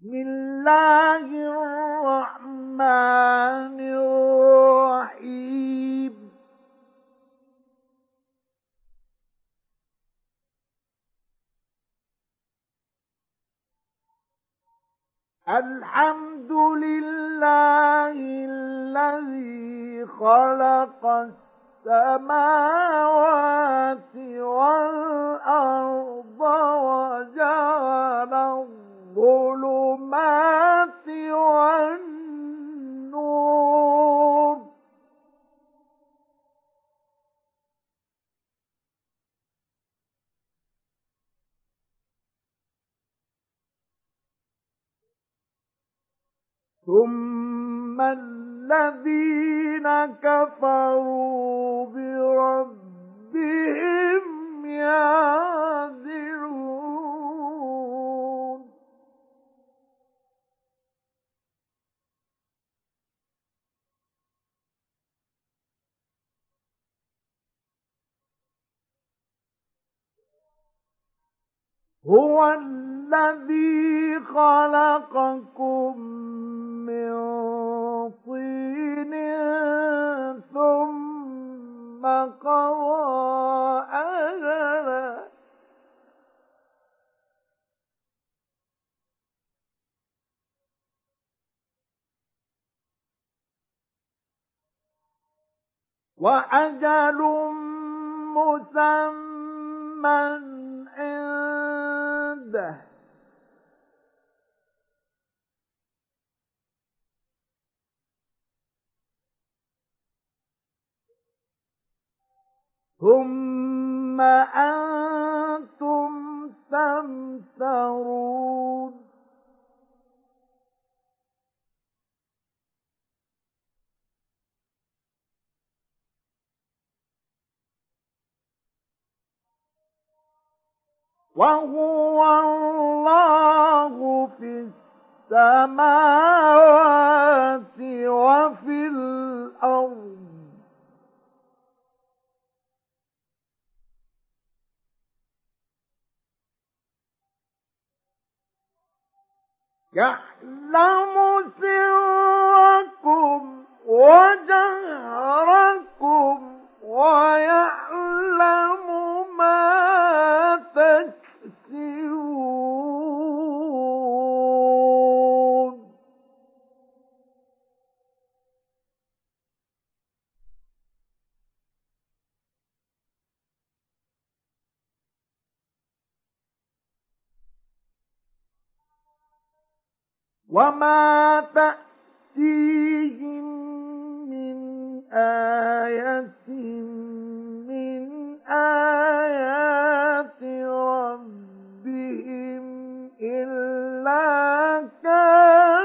بسم الله الرحمن الرحيم. الحمد لله الذي خلق السماوات والأرض وجعل الظلمات والنور. ثم الذين كفروا بربهم يعذرون هو الذي خلقكم من طين ثم قضى أجلا. وأجل مسمى عنده ثم أنتم تمترون. وهو الله في السماوات وفي الأرض. يعلم سركم وجهركم ويعلم ما تكسبون وما تأتيهم من آية من آيات ربهم إلا كانوا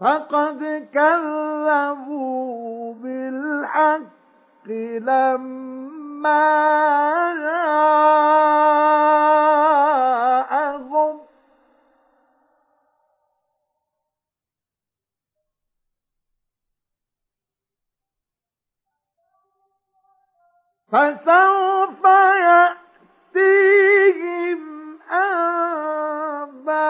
فقد كذبوا بالحق لما جاءهم. فسوف يأتيهم أنباء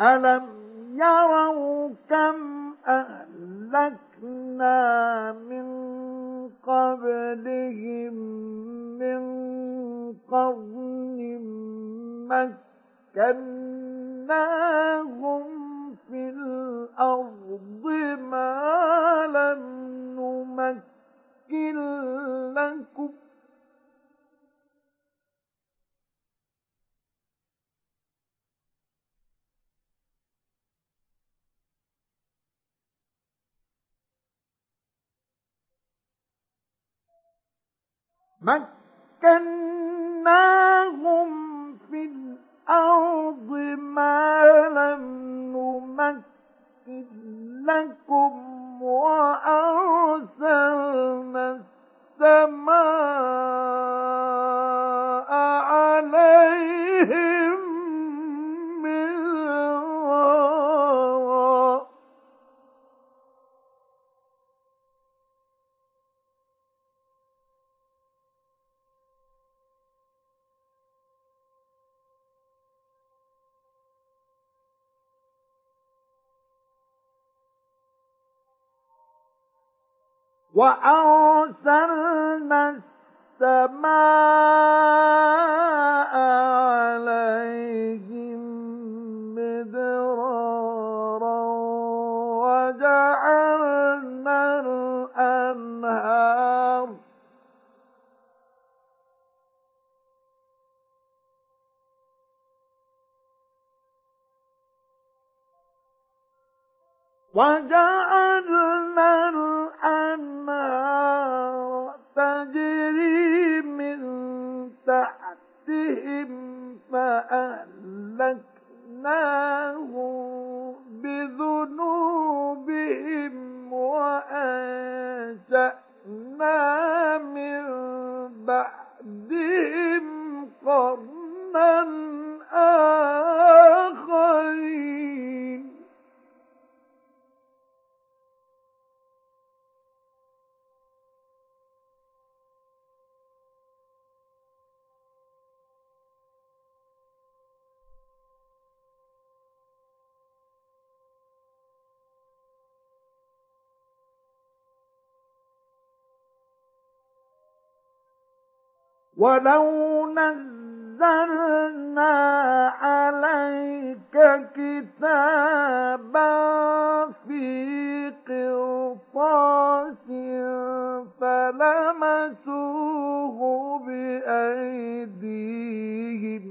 ألم يروا كم أهلكنا من قبلهم من قرن مكناهم في الأرض ما لم نمكن لكم مكناهم في الأرض ما لم نمكن لكم وأرسلنا السماء عليهم وأرسلنا السماء عليهم مدرارا وجعلنا الأنهار وجعلنا الأنهار تجري من تحتهم فأهلكناهم بذنوبهم وأنشأنا من بعدهم قرنا آخرين. ولو نزلنا عليك كتابا في قرطاس فلمسوه بأيديهم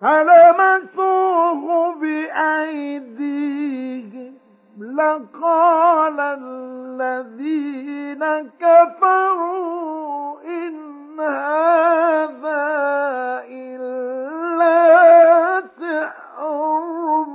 فلمسوه بأيديهم؟ لقال الذين كفروا إن هذا إلا سحر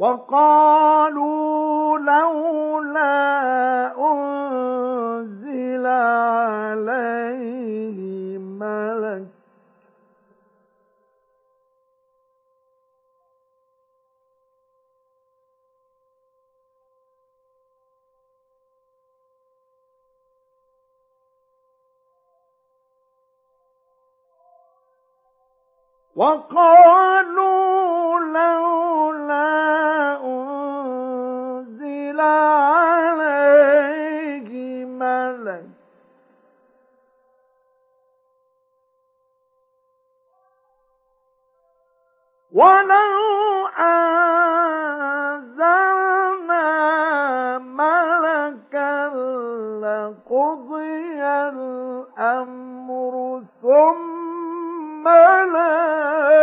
وقالوا لولا أنزل عليه وقالوا لولا أنزل عليه ملك. ولو أنزلنا ملكا لقضي الأمر ثم لا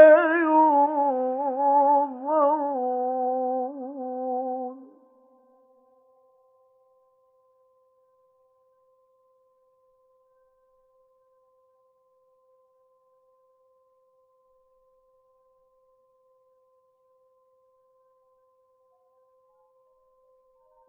ينظرون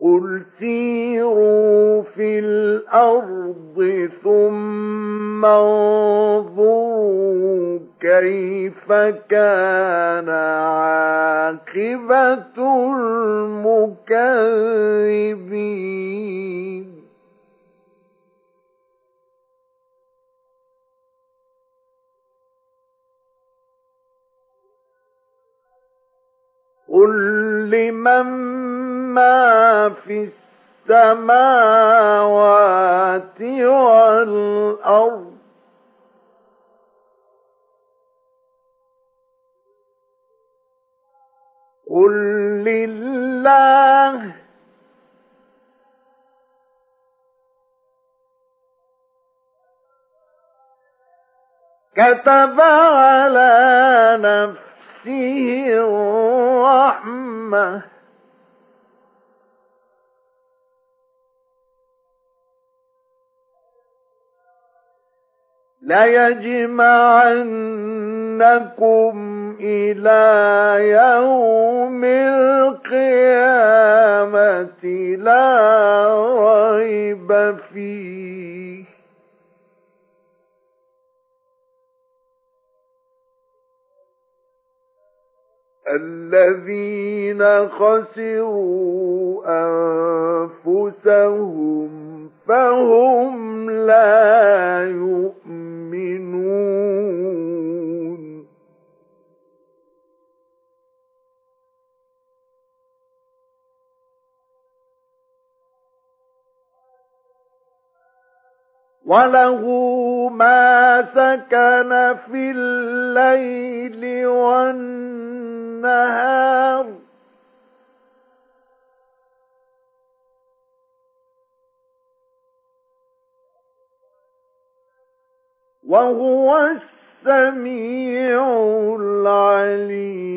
قل سيروا في الأرض ثم انظروا كيف كان عاقبة المكذبين قل لمن ما في السماوات والأرض قل لله كتب على نفسه الرحمة. ليجمعنكم إلى يوم القيامة لا ريب فيه. الذين خسروا أنفسهم فهم لا يؤمنون. وله ما سكن في الليل والنهار وهو السميع العليم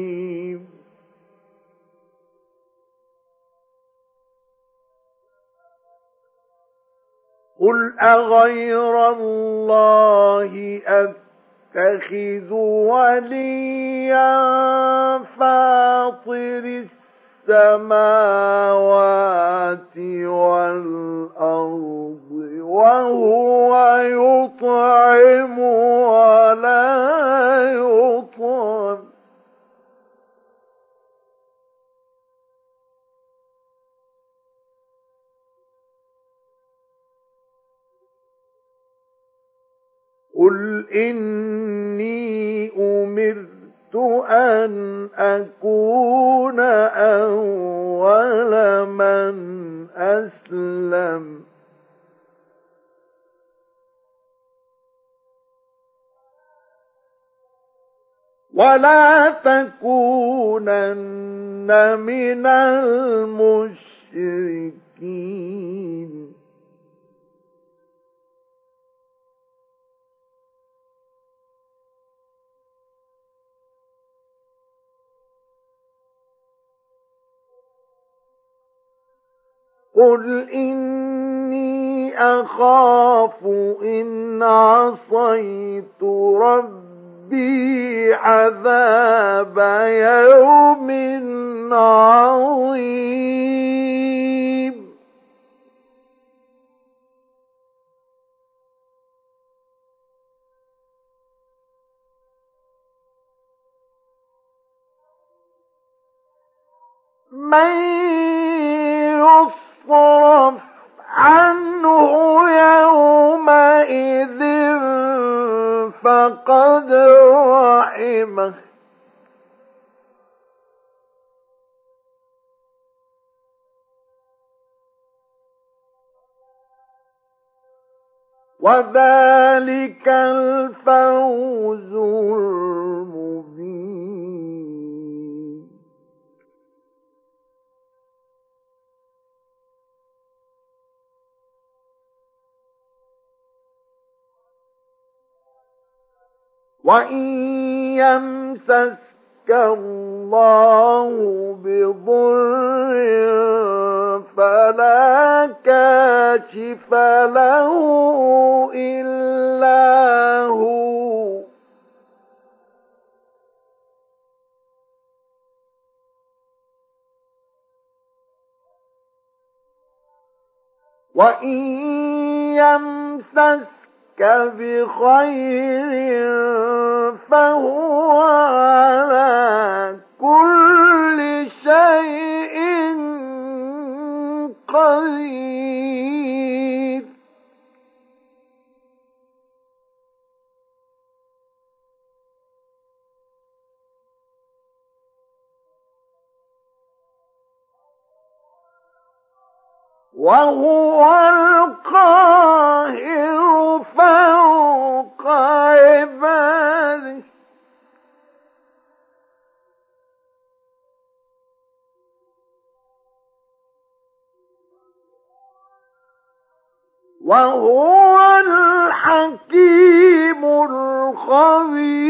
قل أغير الله أتخذ وليا فاطر السماوات والأرض وهو يطعم ولا يطعم قل إني أمرت أن أكون أول من أسلم ولا تكونن من المشركين قل إني أخاف إن عصيت ربي عذاب يوم عظيم. من يصرف عنه يومئذ فقد رحمه. وذلك الفوز المبين. وإن يمسسك الله بضر فلا كاشف له إلا هو وإن يمسسك بخير فهو على كل شيء قدير. وهو القاهر فوق عباده. وهو الحكيم الخبير.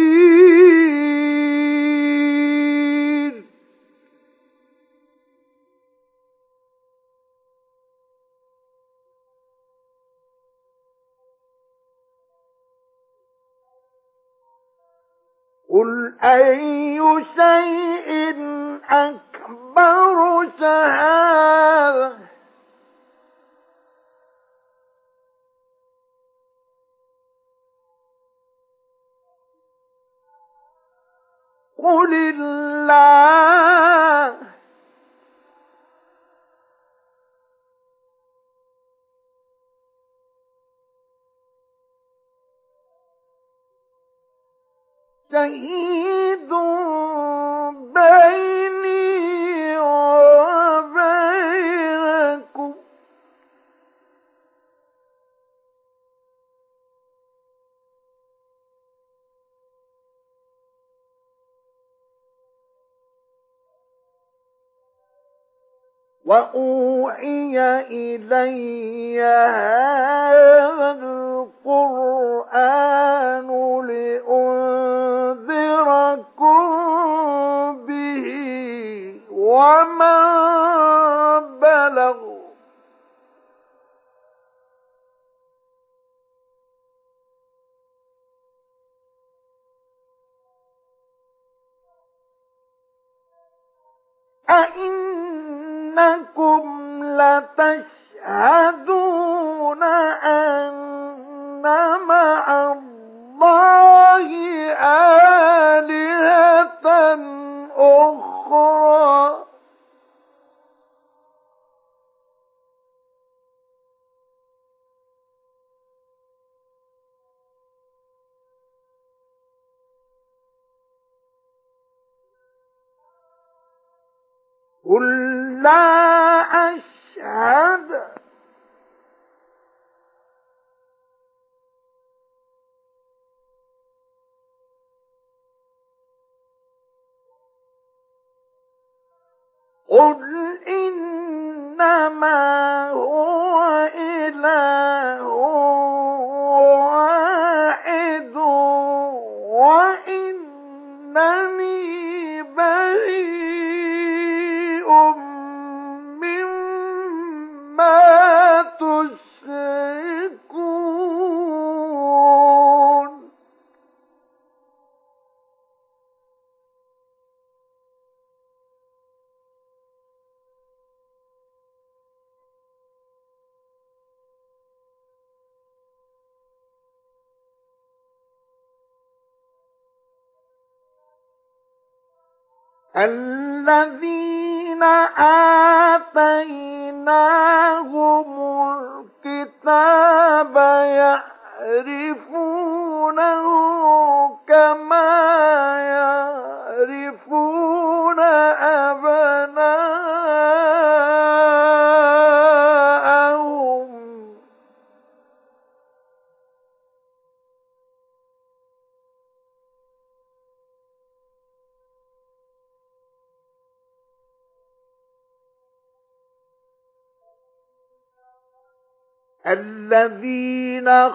قل أي شيء أكبر شهادة قل الله شهيد بيني وبينكم وأوحي إلي هذا القرآن لأنذركم به ومن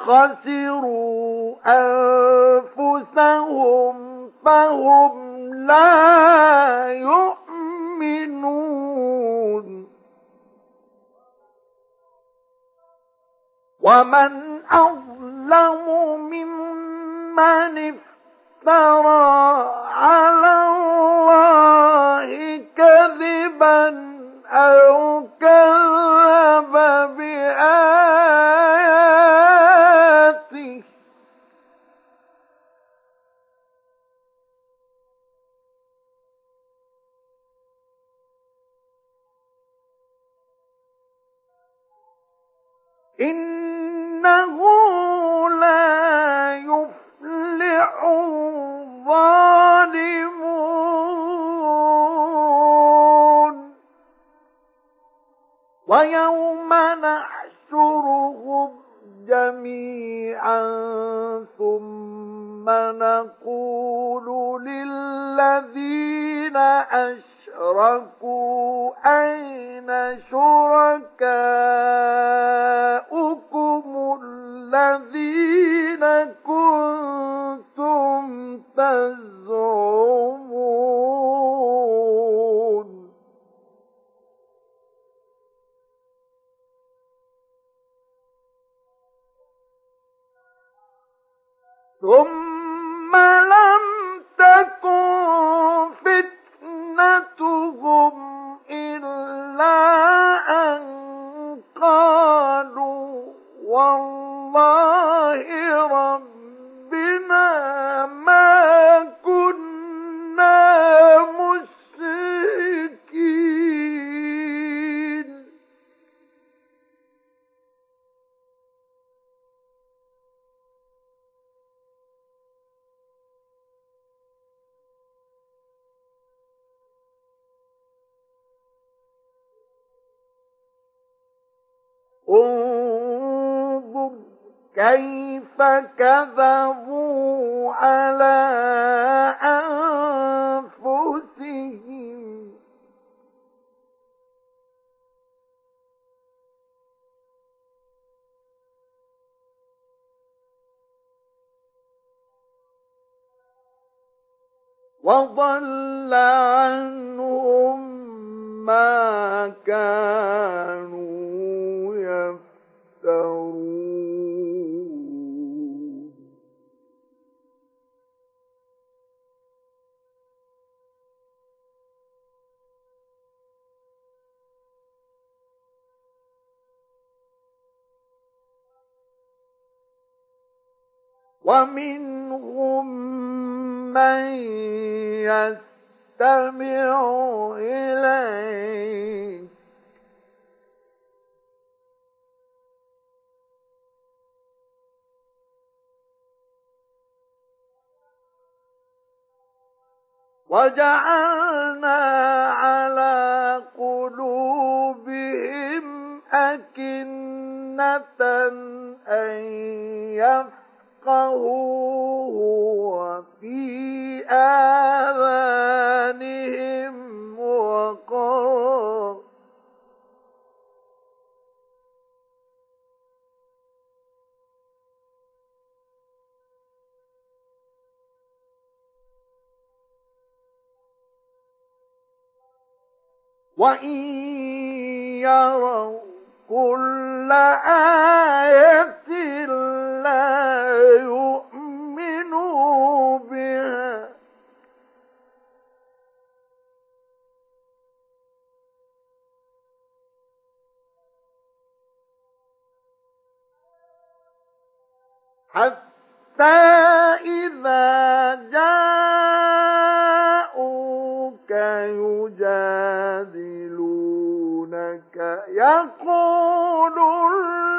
فَخَسِرَ وجعل وإن يروا كل آية لا يؤمنوا بها حتى إذا جاءوا يجادلونك. يقول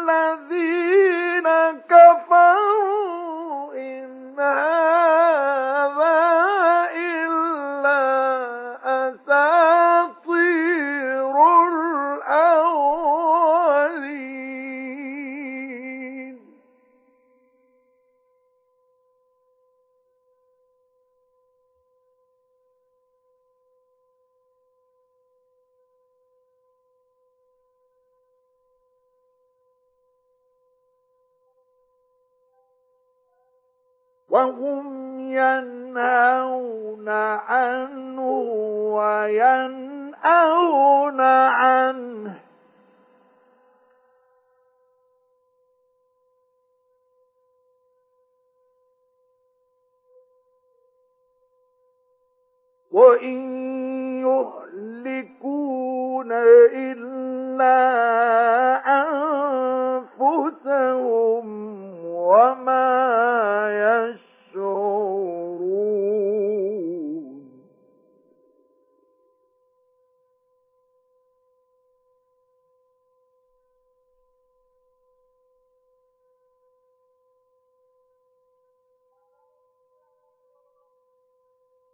الذين كفروا عنه وينأون عنه. وإن يهلكون إلا أنفسهم وما يشعرون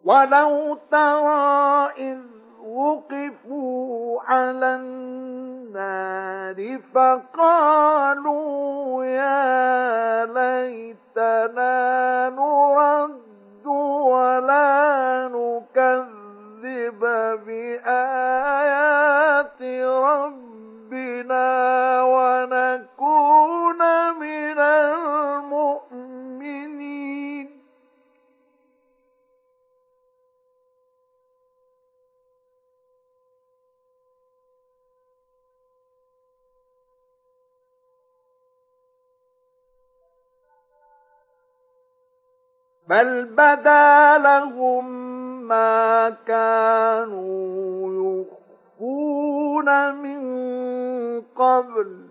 ولو ترى إذ وقفوا على النار فقالوا يا ليتنا نرد ولا نكذب بآيات ربنا ونكون بل بدا لهم ما كانوا يخفون من قبل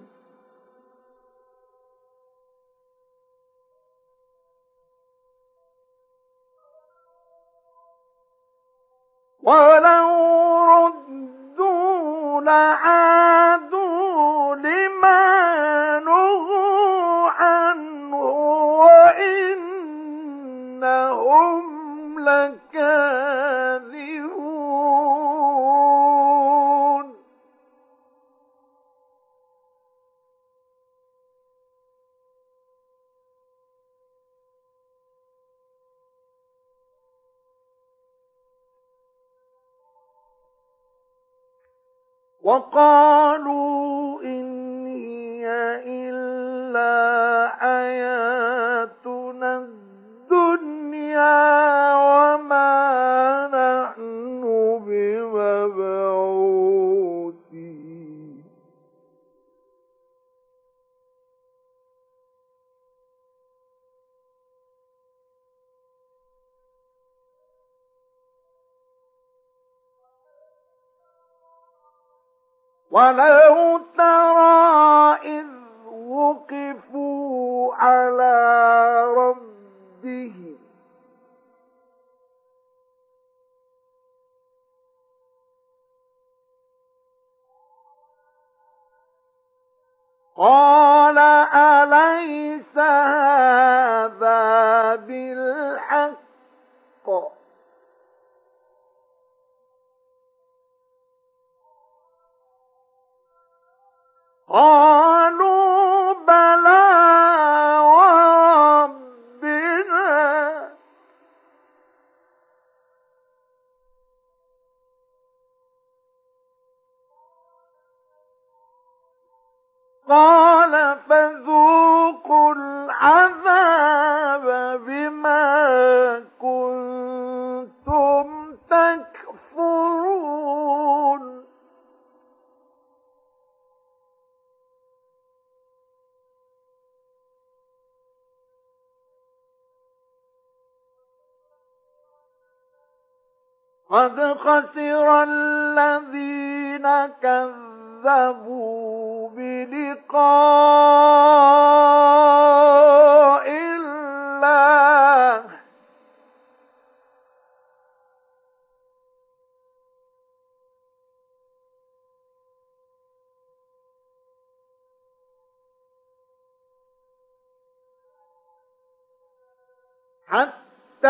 ولو ردوا لعادوا لما نهوا عنه لكاذبون. وقالوا إن هي إلا حياتنا وما نحن بمبعوثين. ولو ترى إذ وقفوا على ربهم قال أليس هذا بالحق؟ قالوا بلى قال فذوقوا العذاب بما كنتم تكفرون. قد خسر الذين كذبوا بلقاء الله حتى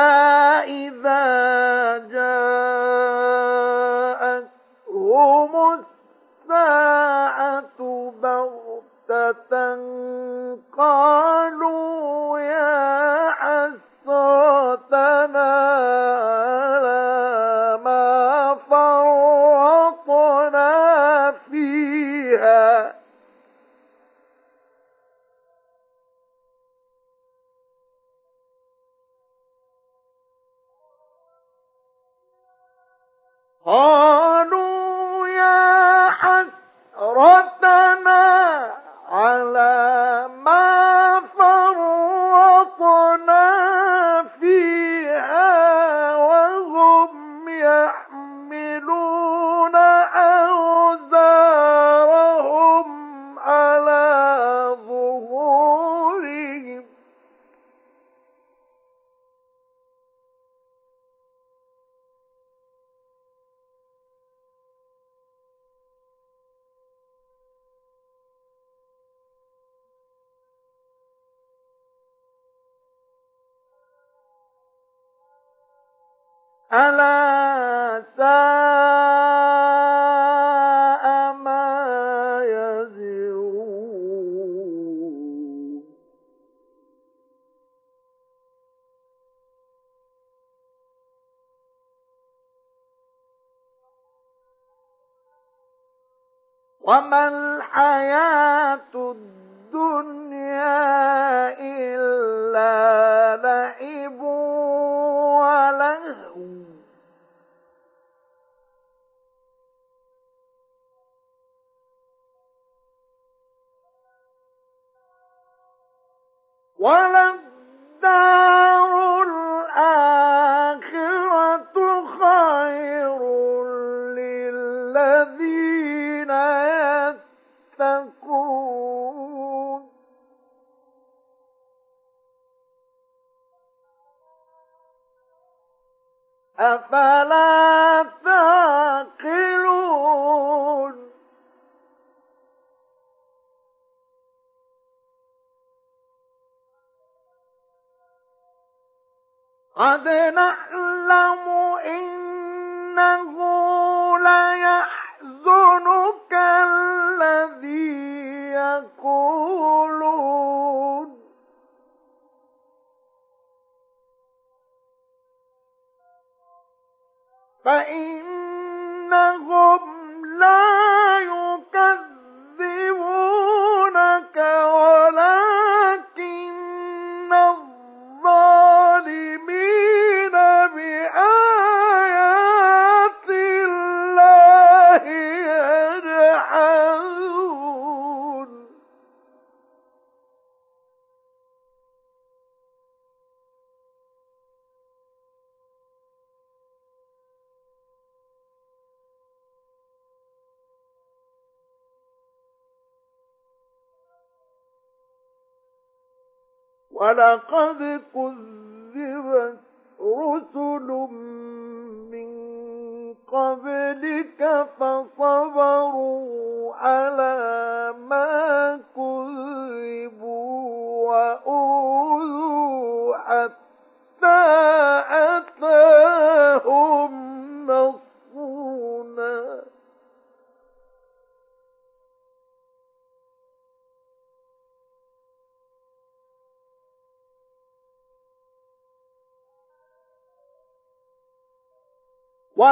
إذا جاءتهم الساعة بغتة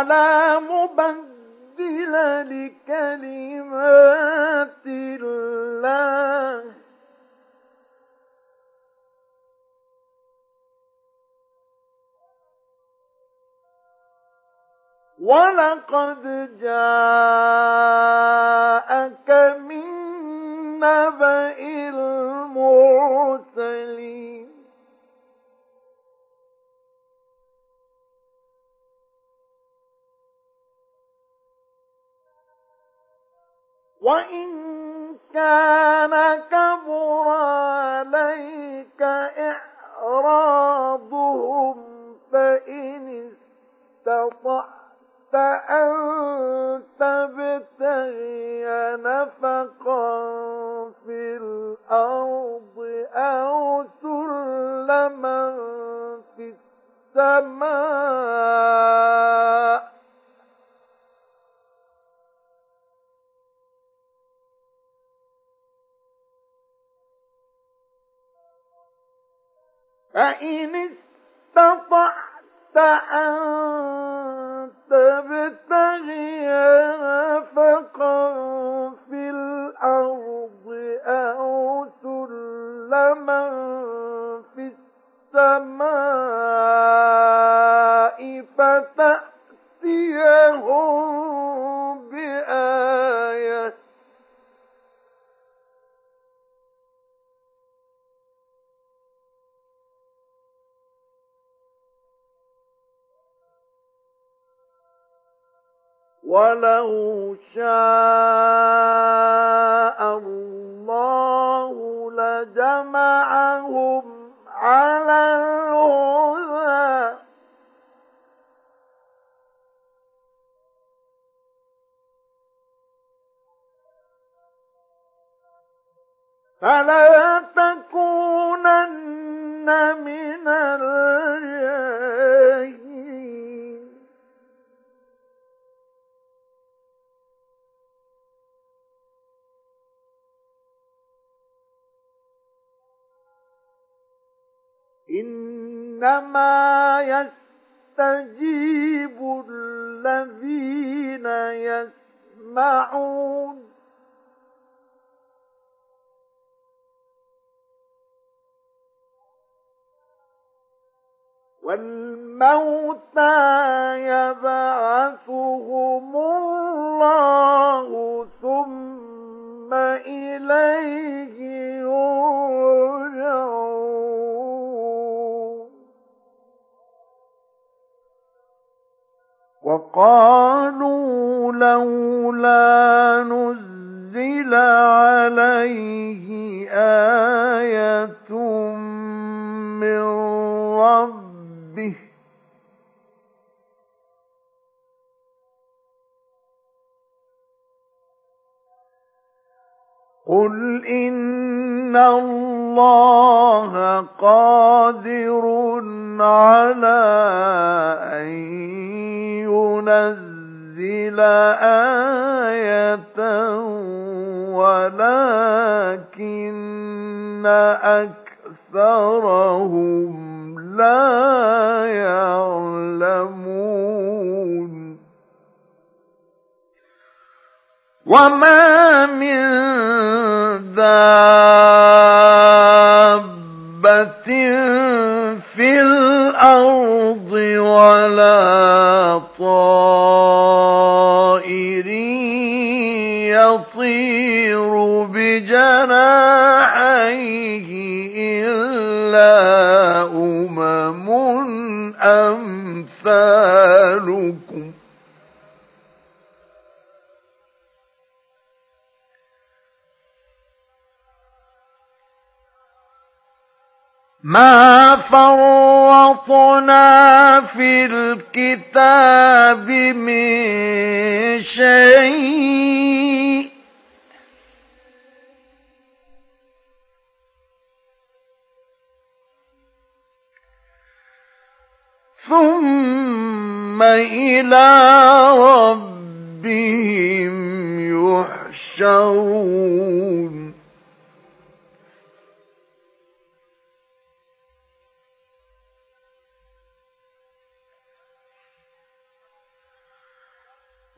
ولا إنما يستجيب الذين يسمعون والموتى يبعثهم الله ثم إليه يرجعون. وقالوا لولا نزل عليه آية من رب به. قل إن الله قادر على أن ينزل آية ولكن أكثرهم لا يعلمون. وما من دابة في الأرض ولا طائر يطير بجناحيه إلا أمثالكم. ما فرطنا في الكتاب من شيء ثم إلى ربهم يحشرون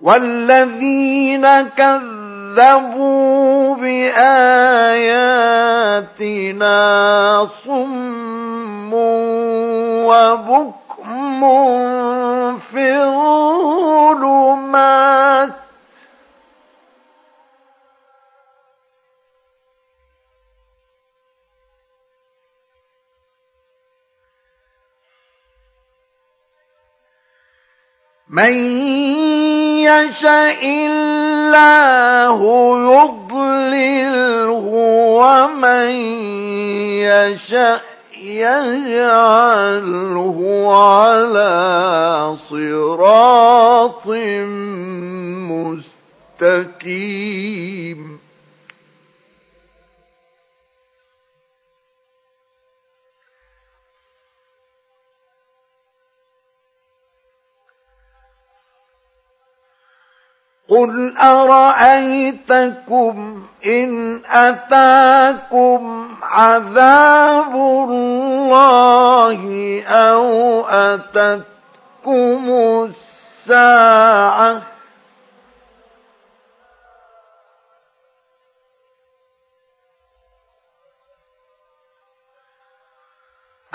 والذين كذبوا بآياتنا صم وبكم في الظلمات من يشاء الله يضلله ومن يشاء يجعله على صراط مستقيم. قل أرأيتكم إن أتاكم عذاب الله أو أتتكم الساعة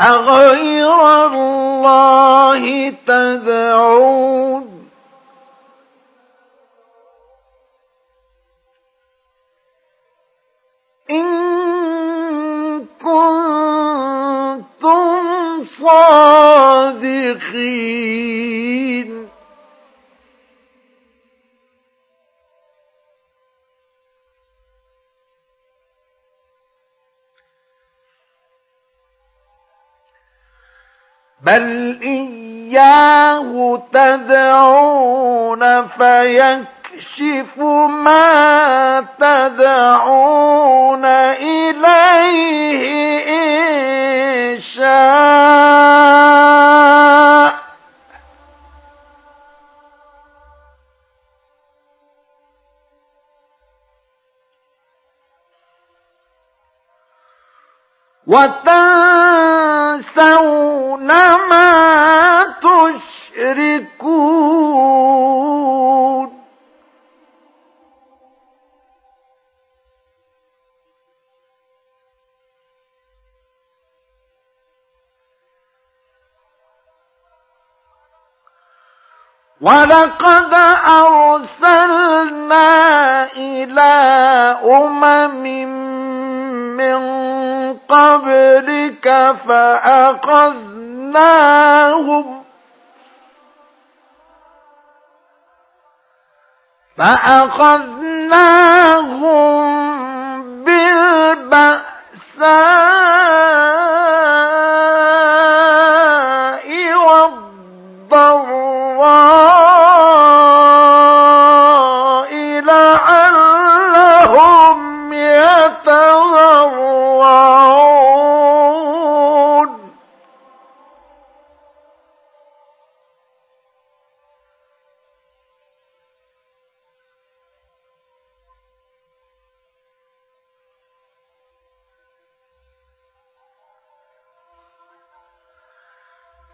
أغير الله تدعون كنتم صادقين. بل إياه تدعون فيكفر فيكشف ما تدعون إليه إن شاء. وتنسون ما تشركون ولقد أرسلنا إلى أمم من قبلك فأخذناهم فأخذناهم بالبأساء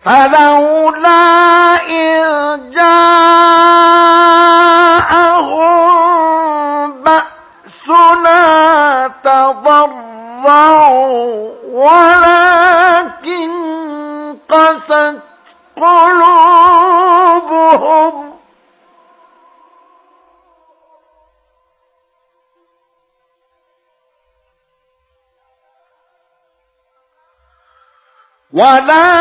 فلولا إذ جاءهم بأسنا تضرعوا ولكن قست قلوبهم. ولكن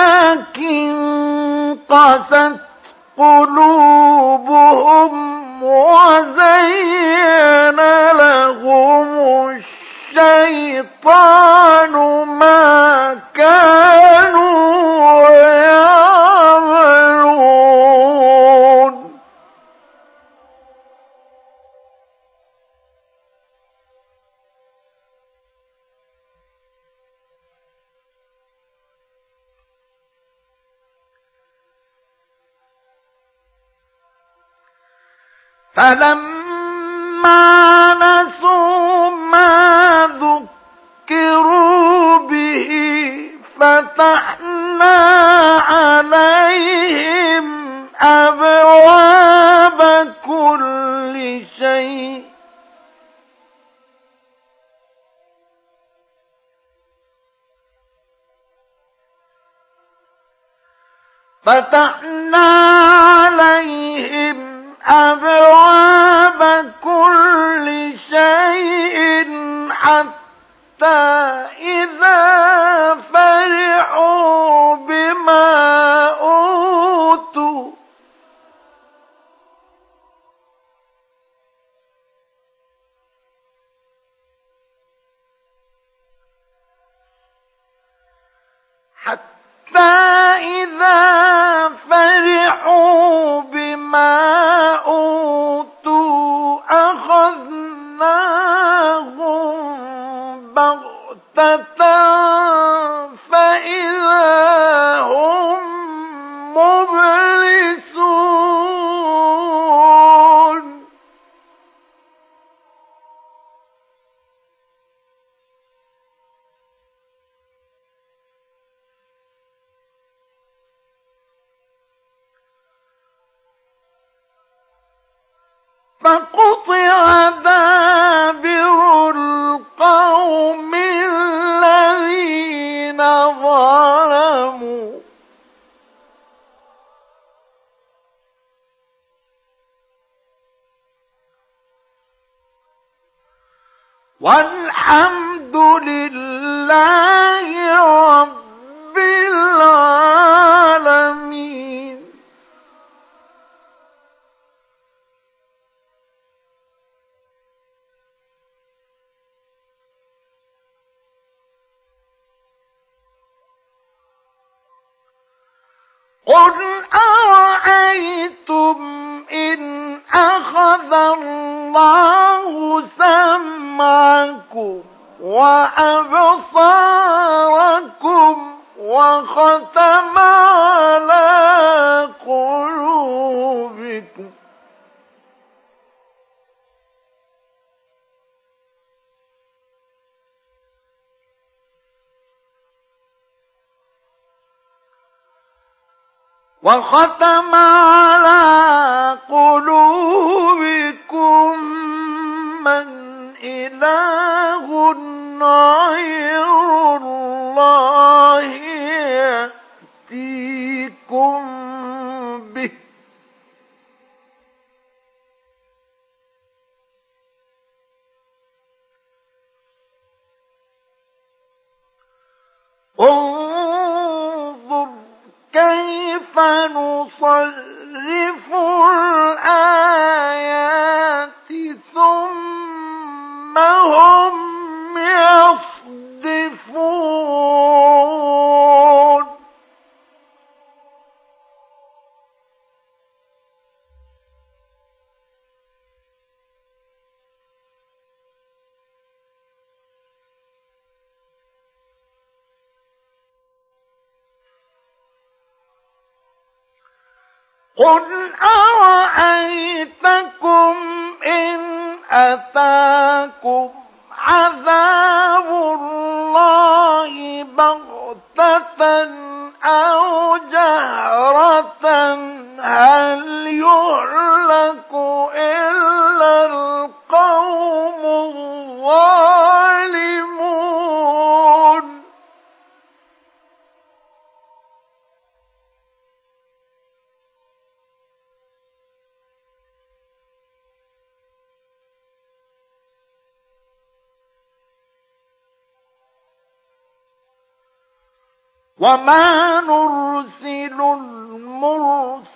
وما نرسل المرسلين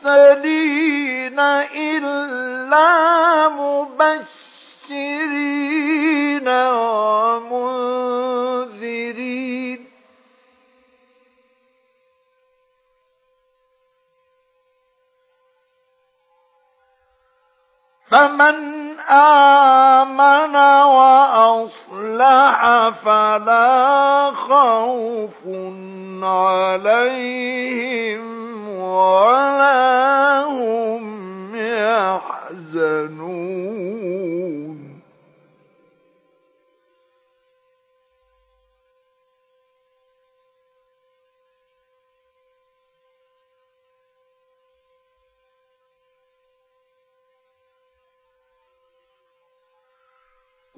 إلا مبشرين ومنذرين. فمن آمن وأصلح فلا خوف عليهم ولا هم يحزنون.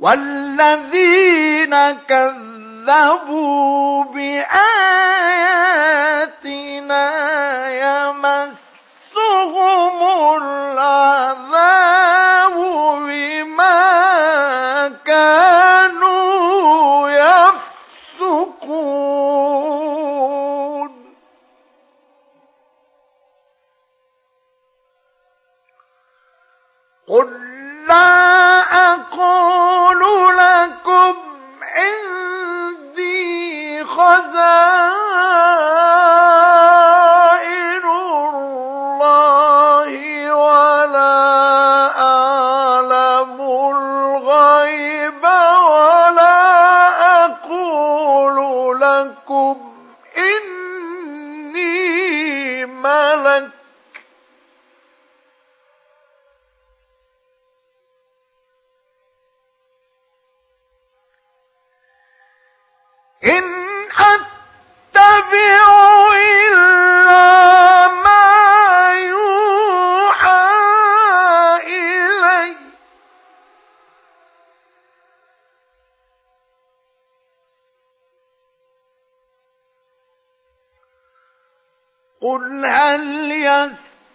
والذين كذبوا بآياتنا يمسهم العذاب بما كانوا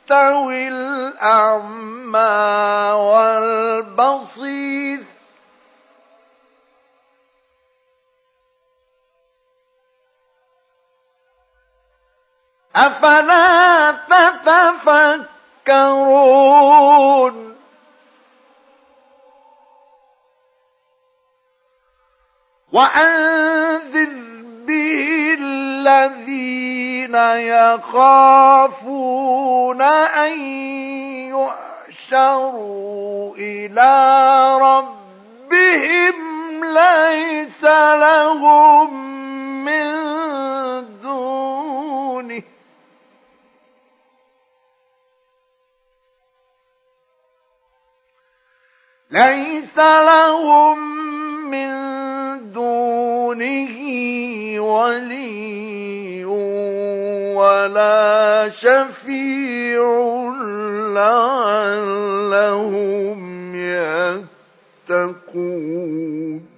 يستوي الأعمى والبصير. أفلا تتفكرون؟ وأنذر به الذين يخافون أن يحشروا إلى ربهم ليس لهم من دونه. ليس لهم من دونه ولي ولا شفيع لعلهم يتقون.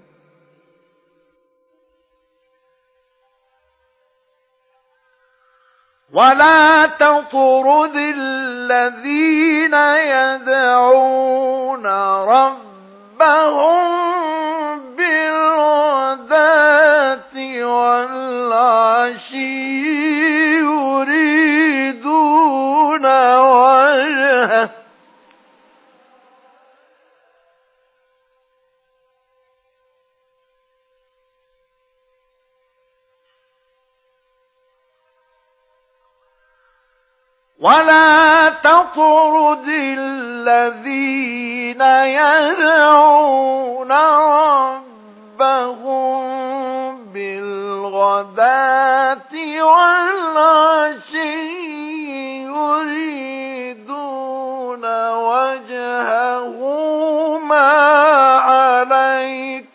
ولا تطرد الذين يدعون ربهم ولا تطرد الذين يدعون ربهم بالغداة والعشي يريدون وجهه ما عليك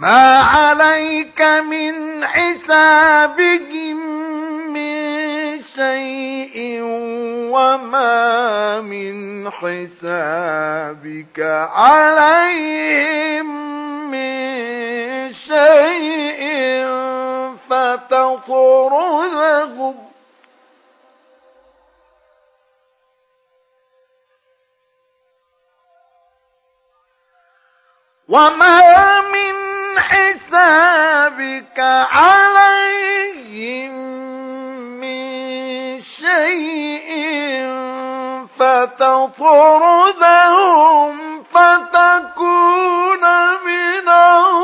ما عليك من حسابهم من شيء وما من حسابك عليهم من شيء فتطردهم وما من حسابك عليهم من شيء فتطردهم فتكون من الظالمين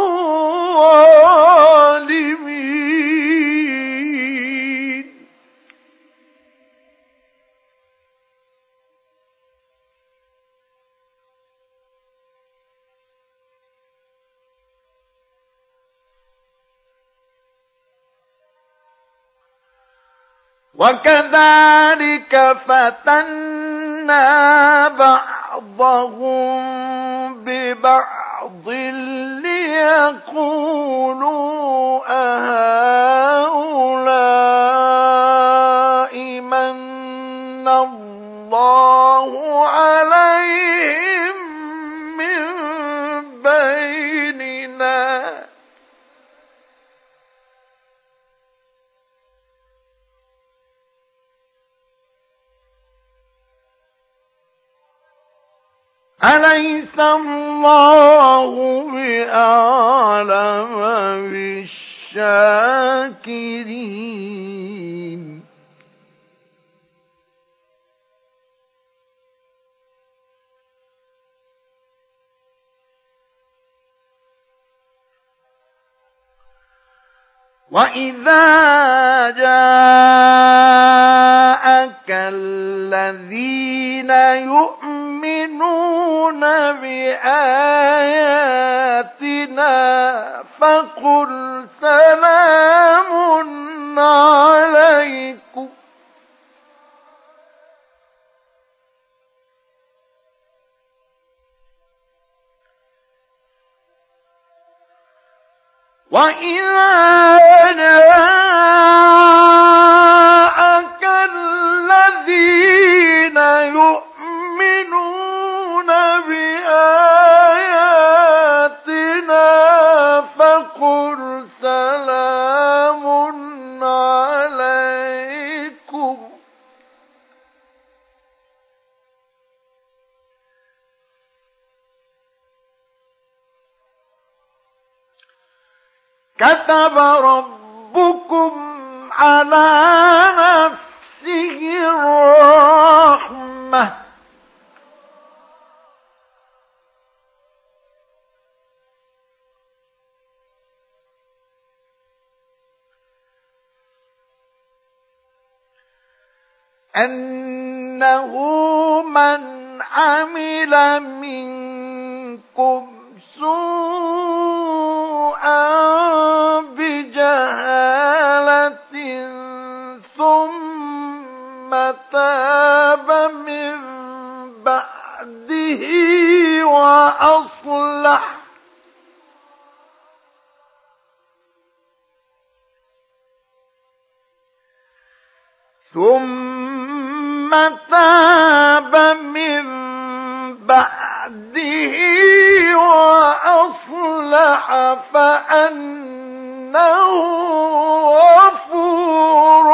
وكذلك فتنا بعضهم ببعض ليقولوا أهؤلاء من الله عليهم أليس الله بأعلم بالشاكرين؟ وإذا جاءك الذين يؤمنون بآياتنا فقل سلام عليكم وإذا جاءك كتب ربكم على نفسه الرحمة. أنه من عمل منكم سوءا تاب من بعده وأصلح ثم تاب من بعده وأصلح فأنه غفور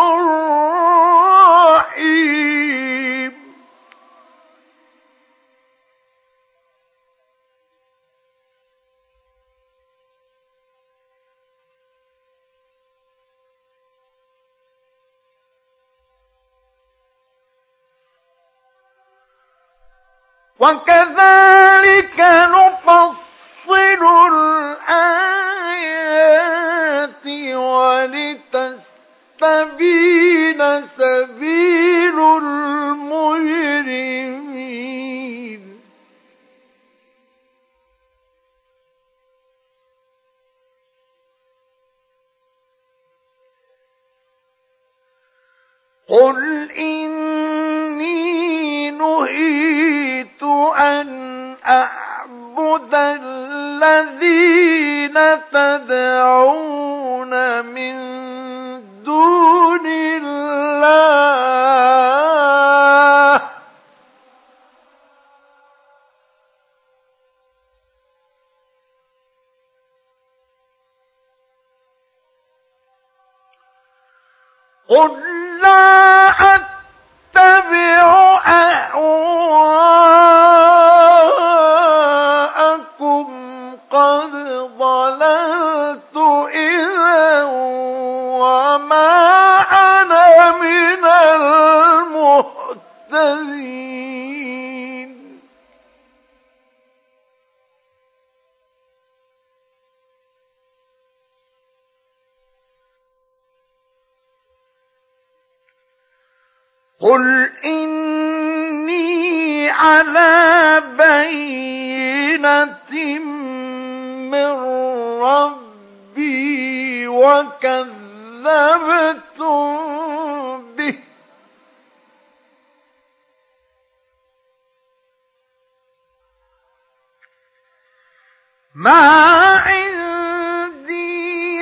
وكذلك نفصل الآيات ولتستبين سبيل المجرمين. قل إني نهيت أن أعبد الذين تدعون من دون الله قل قد ضللت. قل إني على بينة من ربي وكذبتم به ما عندي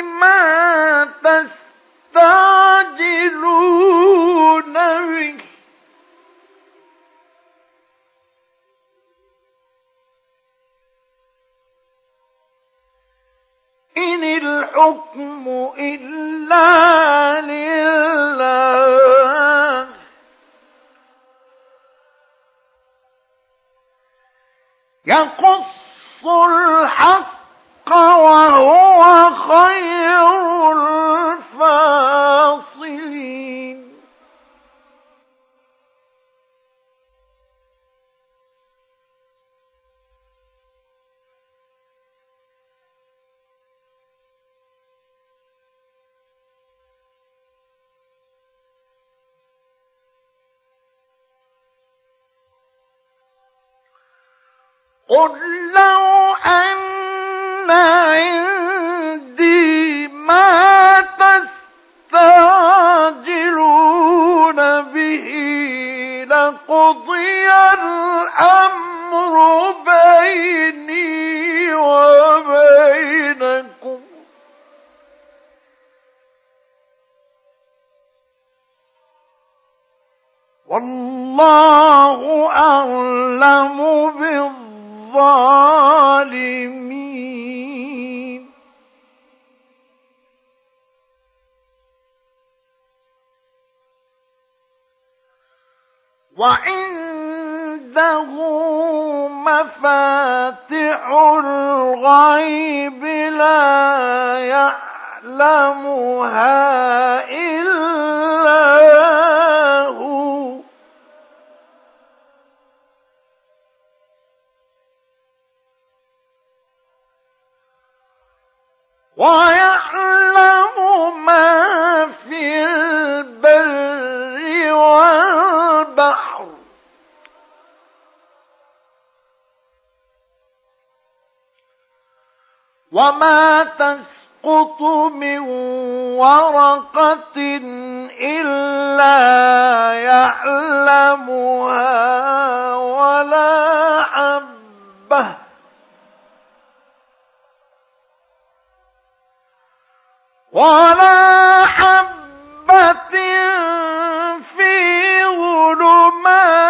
ما تستعجلون به إن الحكم إلا لله. يقص الحق وهو خير الفاصلين قل لو أن عندي ما تستعجلون به لقضي الأمر بيني وبينكم والله أعلم بالظالمين وعنده مفاتح الغيب لا يعلمها إلا هو. ويعلم ما في البر والبحر. وما تسقط من ورقة إلا يعلمها ولا حبه ولا حبة في ظلمات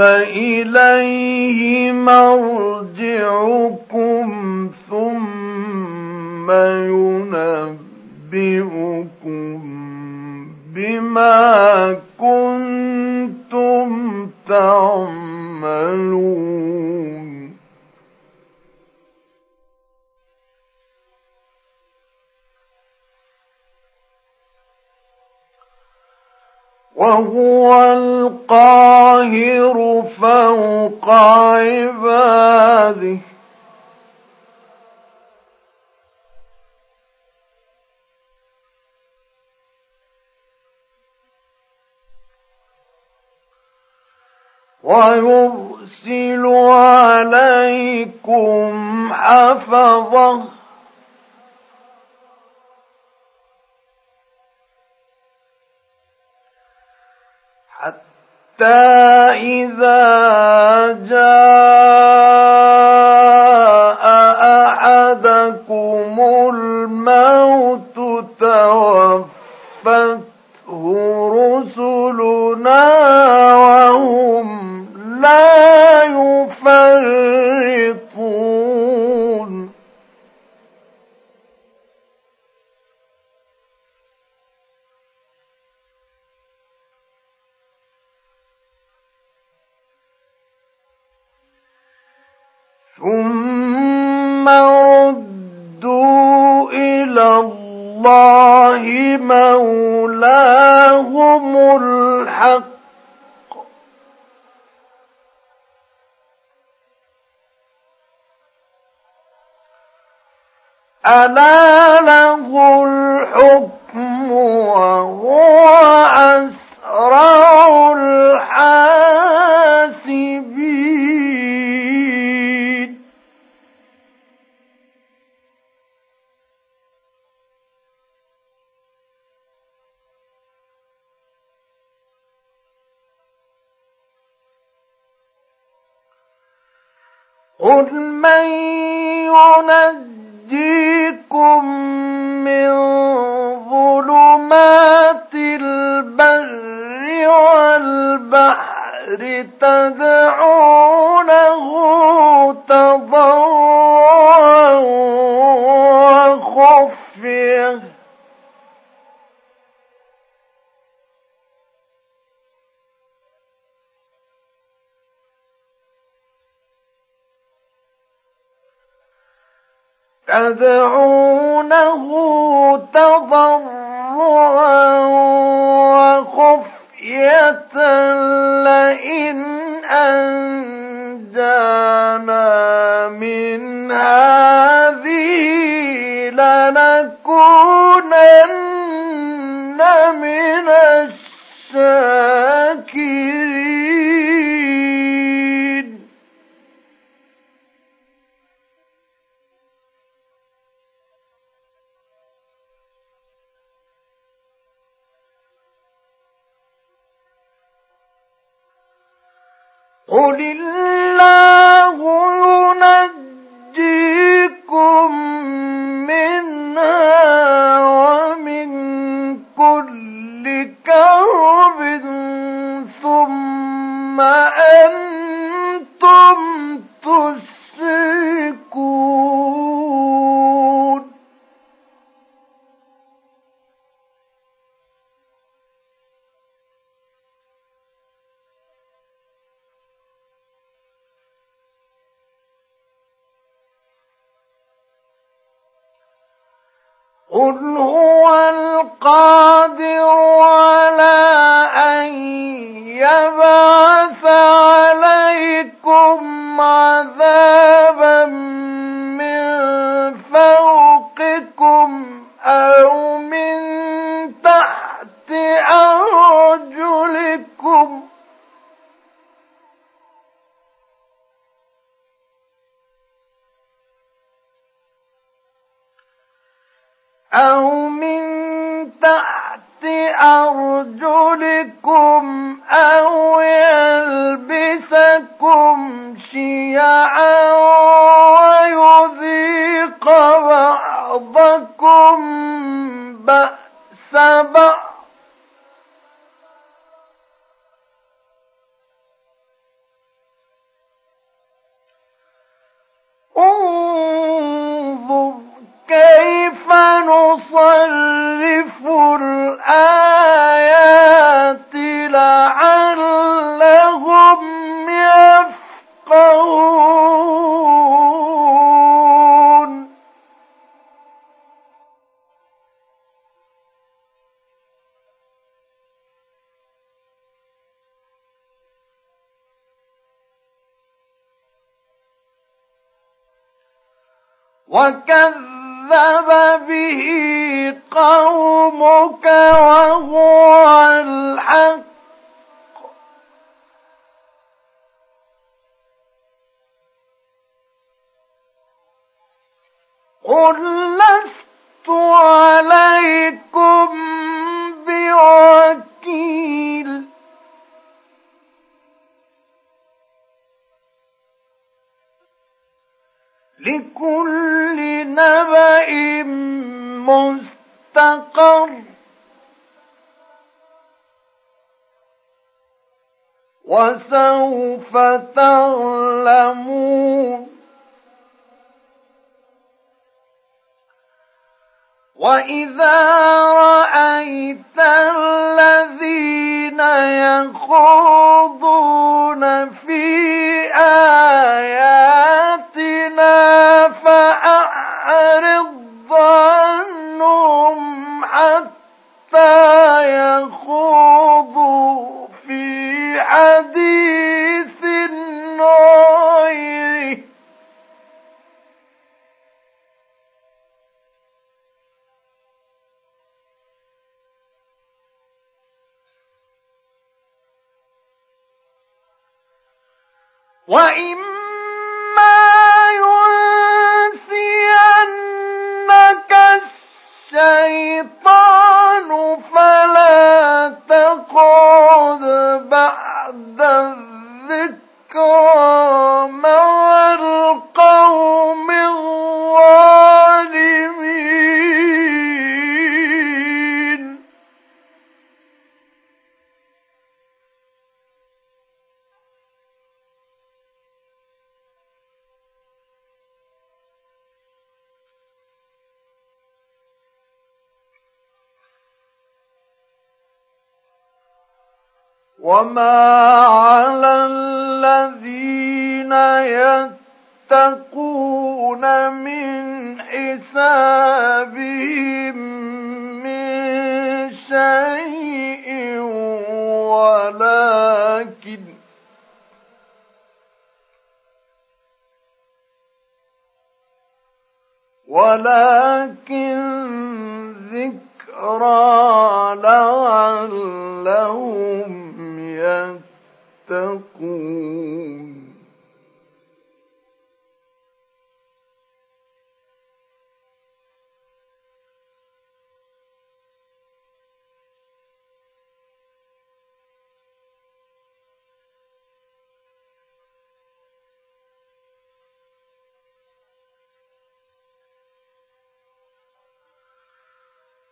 ثم إليه مرجعكم ثم ينبئكم بما كنتم تعملون. وهو القاهر فوق عباده. ويرسل عليكم حفظه إذا جاء أحدكم ألا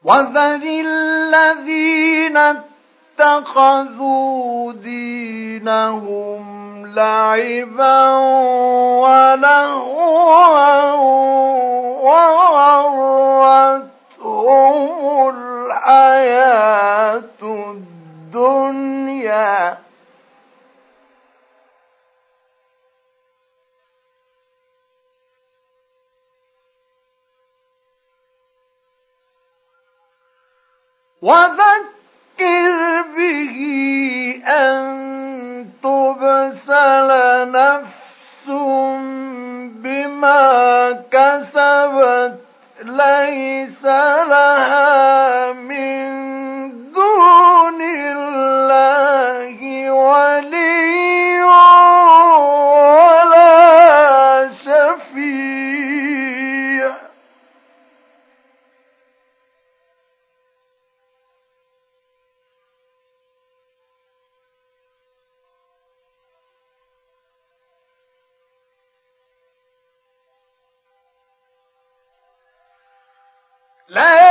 وذر الذين اتخذوا دينهم لعبا ليس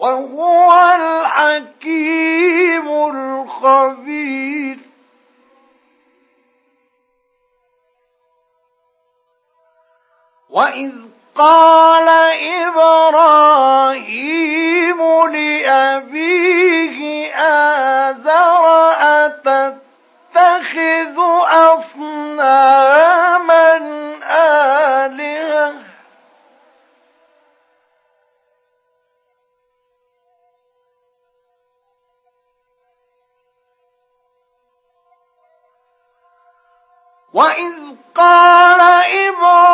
وهو الحكيم الخبير. وإذ قال وإذ قال إبراهيم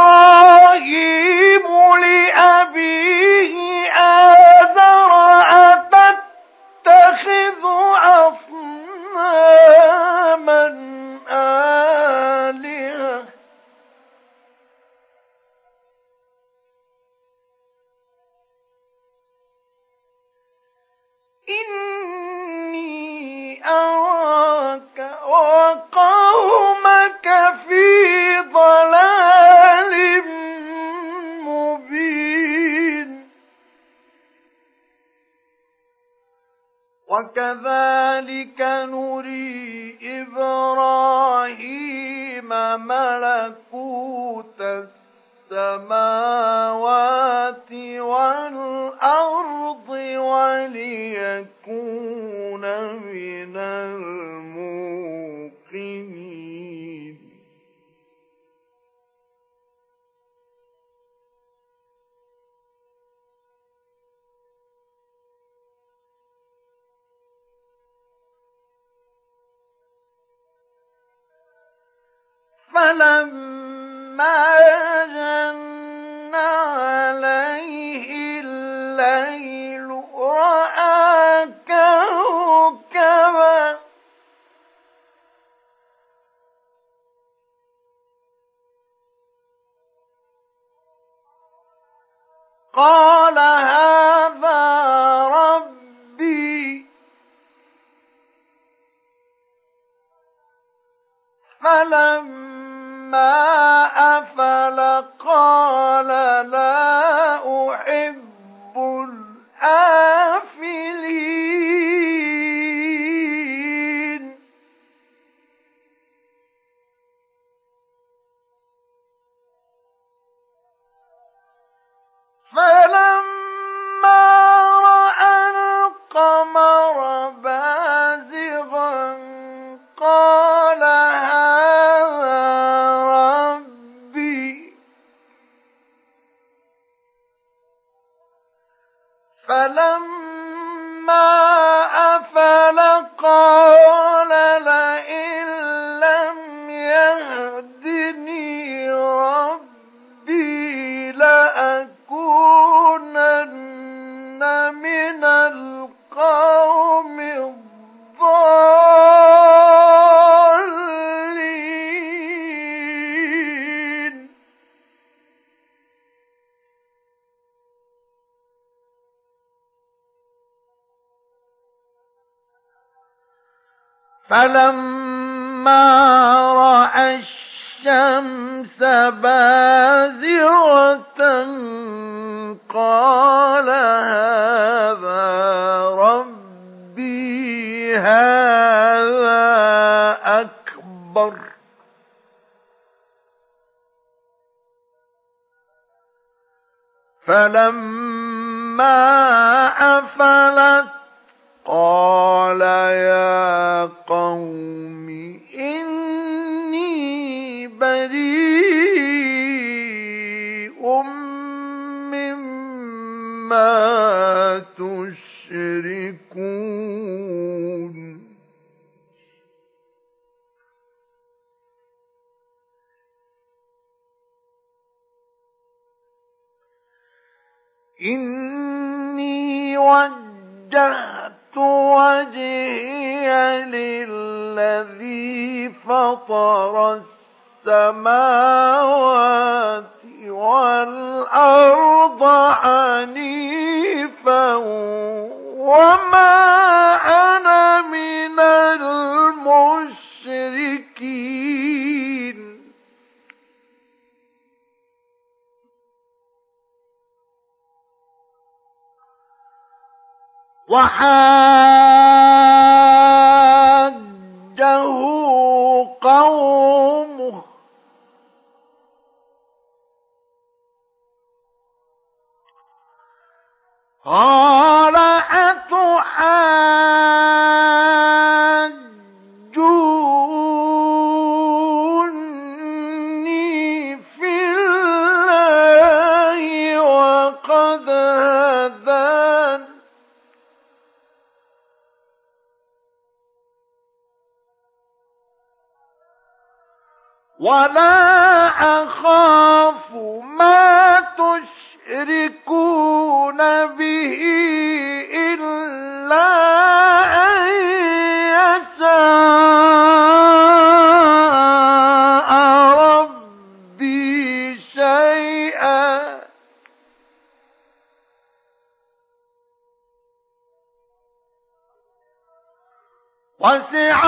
وسع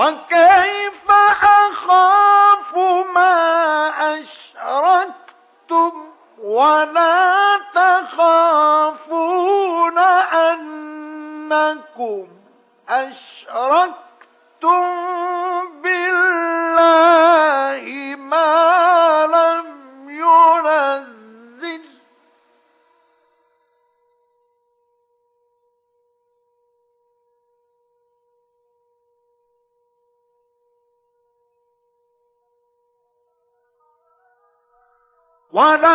وكيف ولا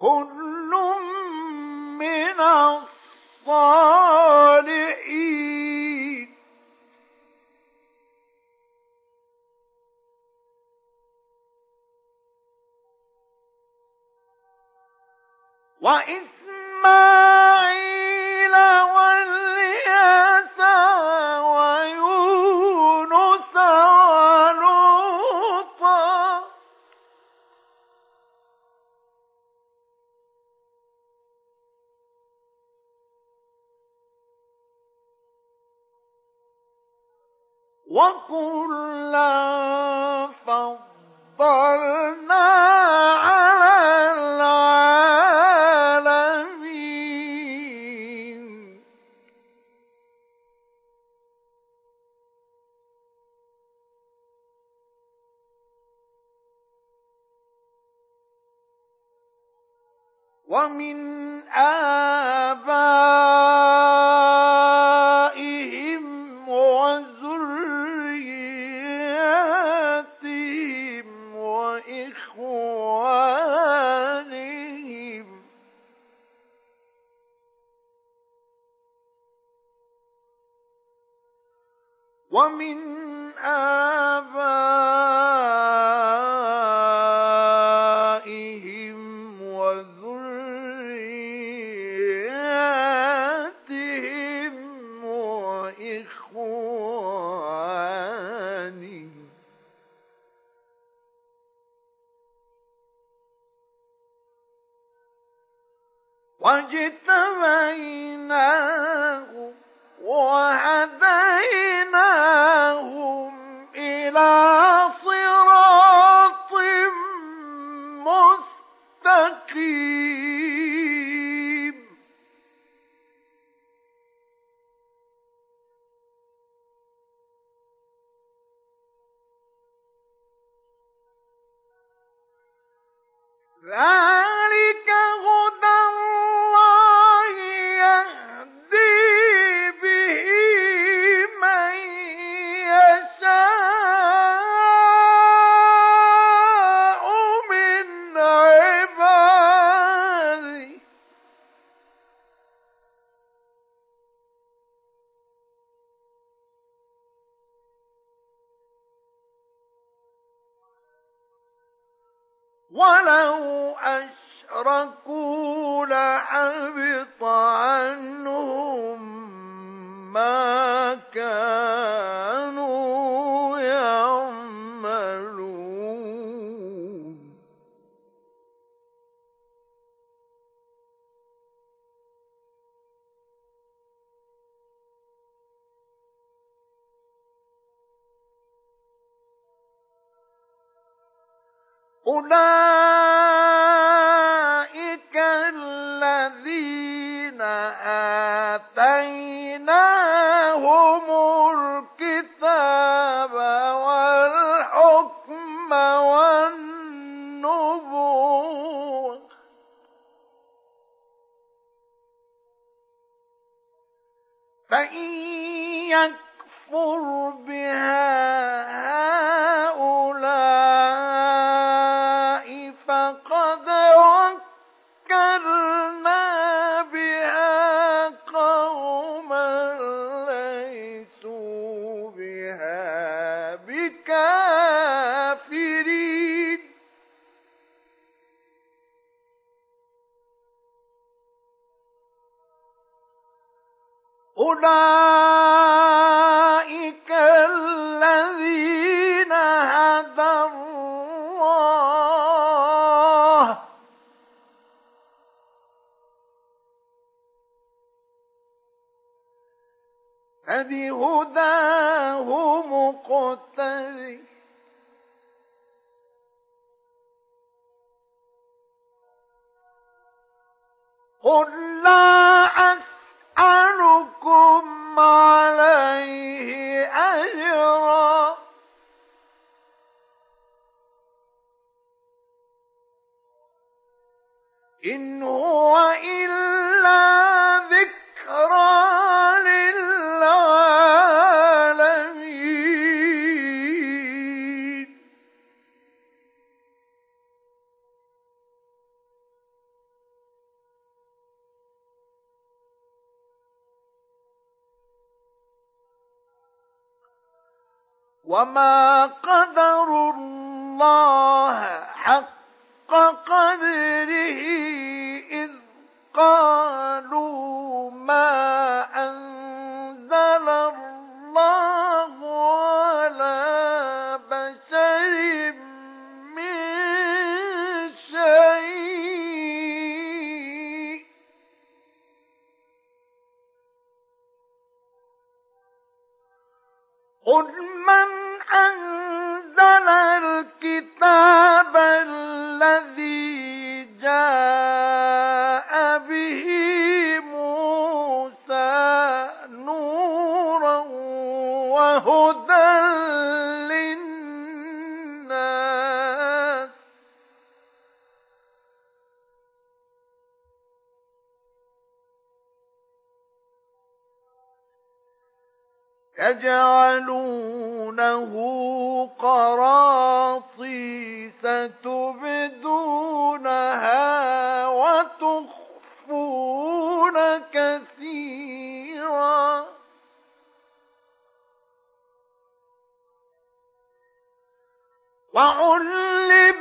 كل من الصالحين. وإسماعيل وكلا فضلنا تجعلونه قراطيس تبدونها وتخفون كثيرا. وعلمتم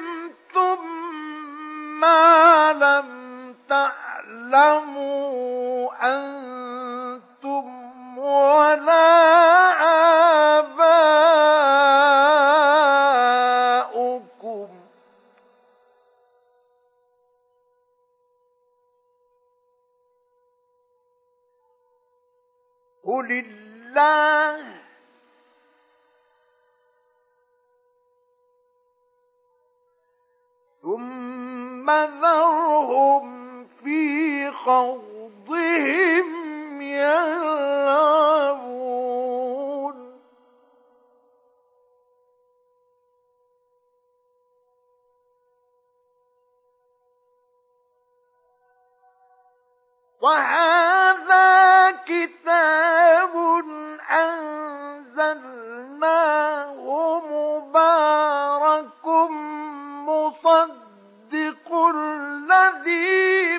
ما لم تعلموا أنتم ولا آباؤكم. قل الله ثم ذرهم في خوضهم يلعبون. وهذا كتاب أنزلناه مبارك مصدق الذي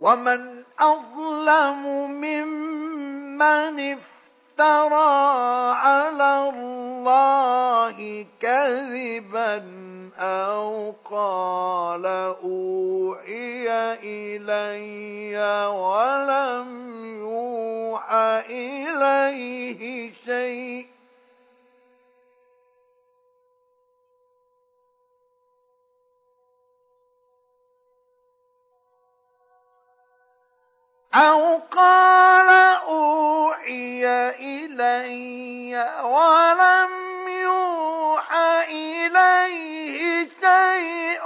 ومن أظلم ممن افترى على الله كذبا أو قال أوحي إلي ولم يوحى إليه شيء أو قال أوحي إلي ولم يوحى إليه شيء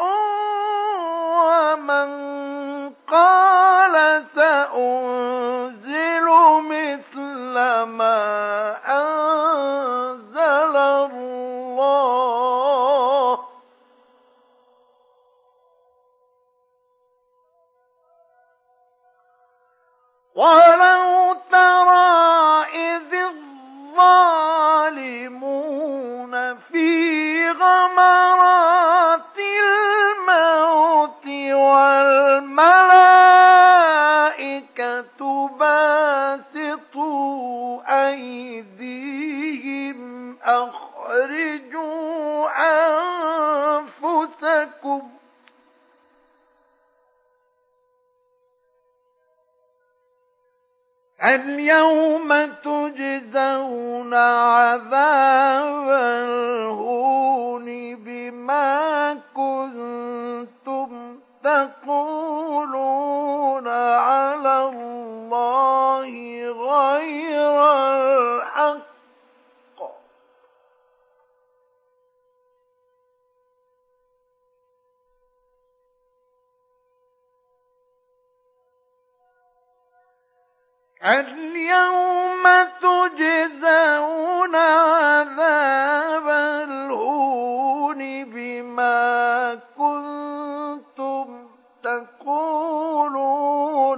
ومن قال سأنزل مثل ما ولو الظالمون في غمرات الموت والملائكة أيديهم أخرجوا أنفسكم اليوم تجزون عذاب الهون بما كنتم تقولون اليوم تجزون عذاب الهون بما كنتم تقولون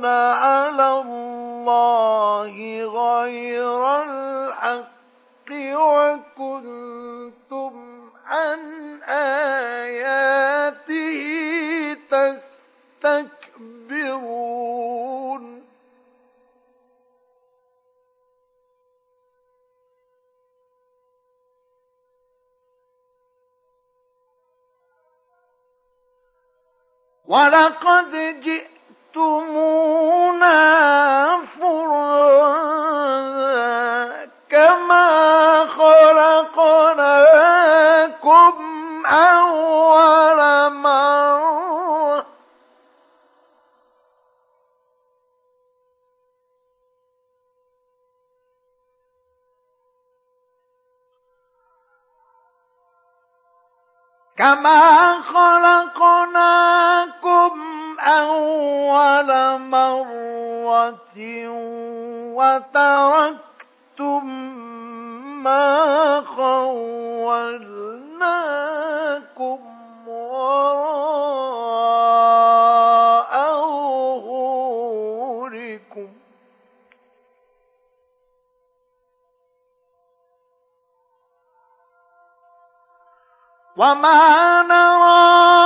على الله غير الحق وكنتم عن آياته ولقد جئتمونا فرادا كما خلقناكم أول مرة وتركتم ما خولناكم وراء وما نرى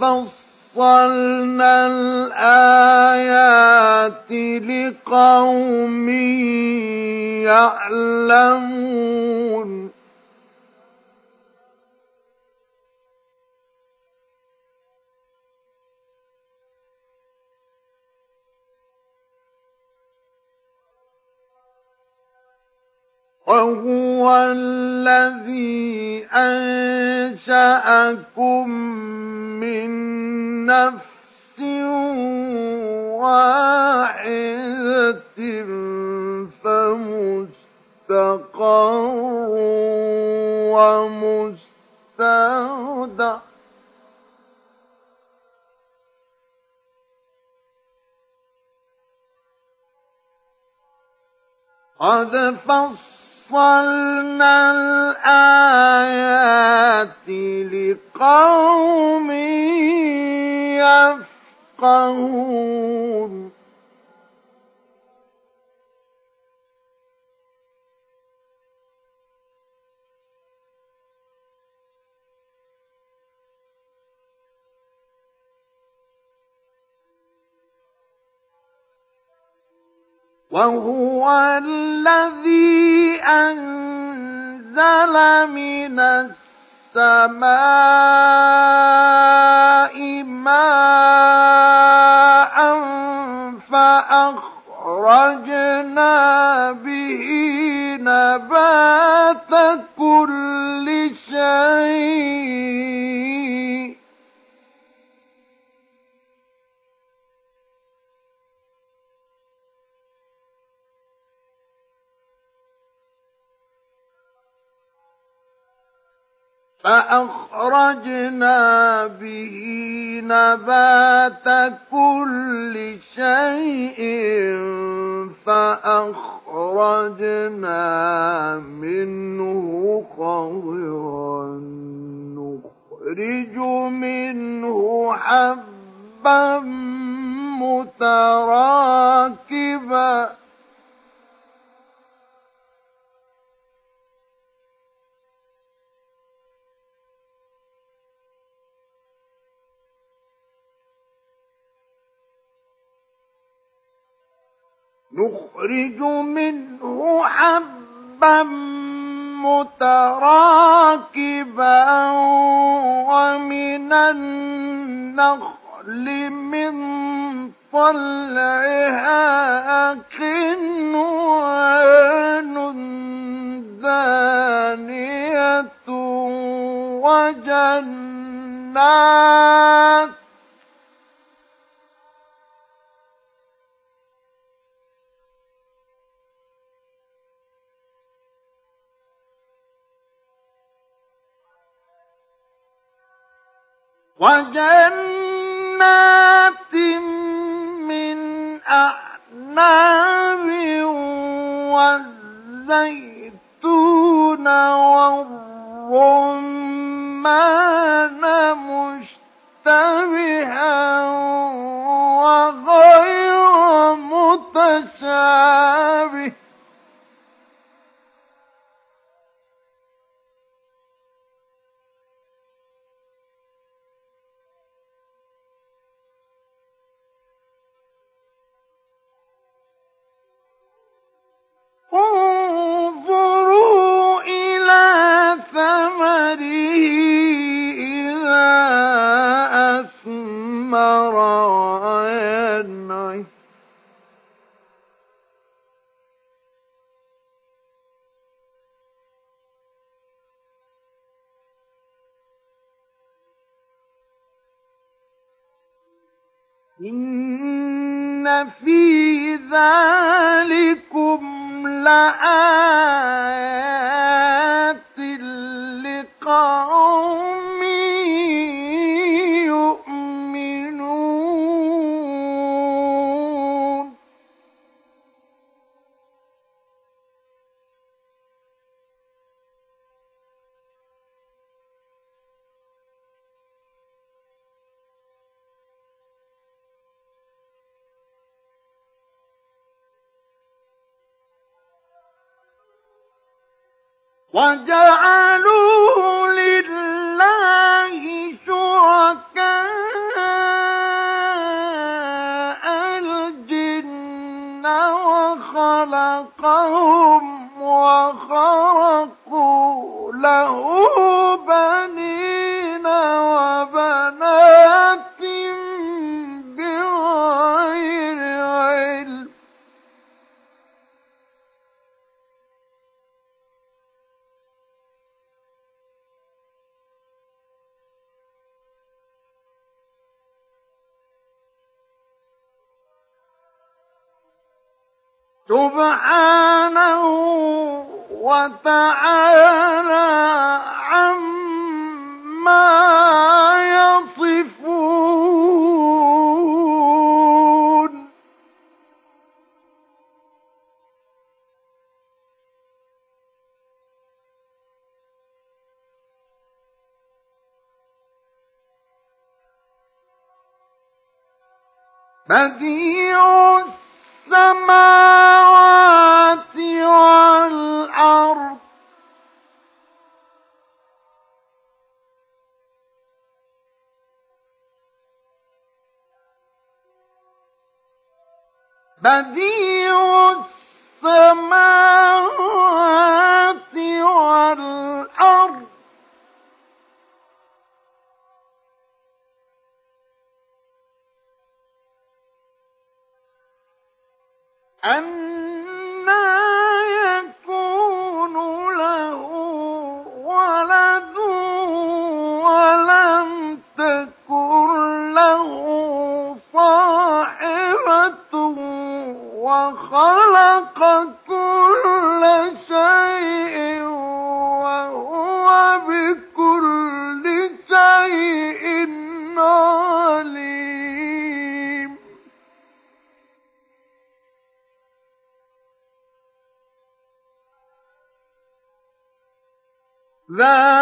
فصلنا الآيات لقوم يعلمون. وهو الذي أنشأكم من نفس واحدة فمستقر ومستودع. قد فصل فصلنا الآيات لقوم يفقهون وهو الذي أنزل من السماء ماء فأخرجنا به نبات كل شيء. فأخرجنا به نبات كل شيء فأخرجنا منه خضرا. نخرج منه حبا متراكبا. نخرج منه حبا متراكبا ومن النخل من طلعها قنوان دانية وجنات وجنات من أعناب والزيتون والرمان مشتبها وغير متشابه انظروا إلى إذا أثمر إن في ذلكم لآيات لقوم وجعلوا لله شركاء الجن وخلقهم وخرقوا له سبحانه وتعالى عما يصفون. بديع السماوات والأرض. بديع السماوات والأرض. أنى يكون له ولد ولم تكن له صاحبة وخلقت that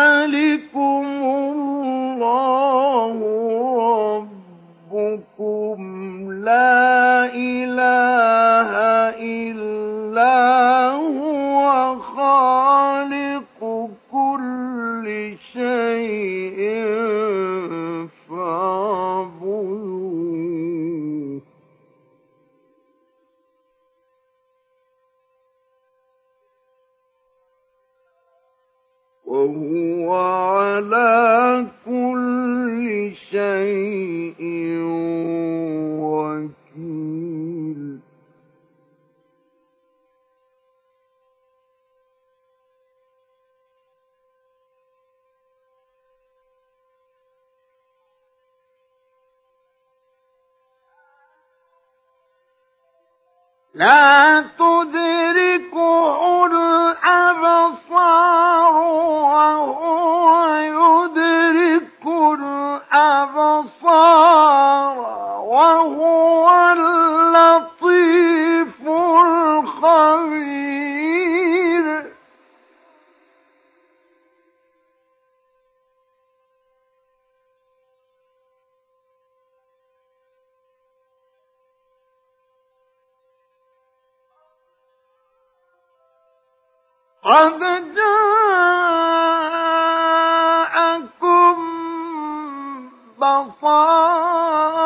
Allah.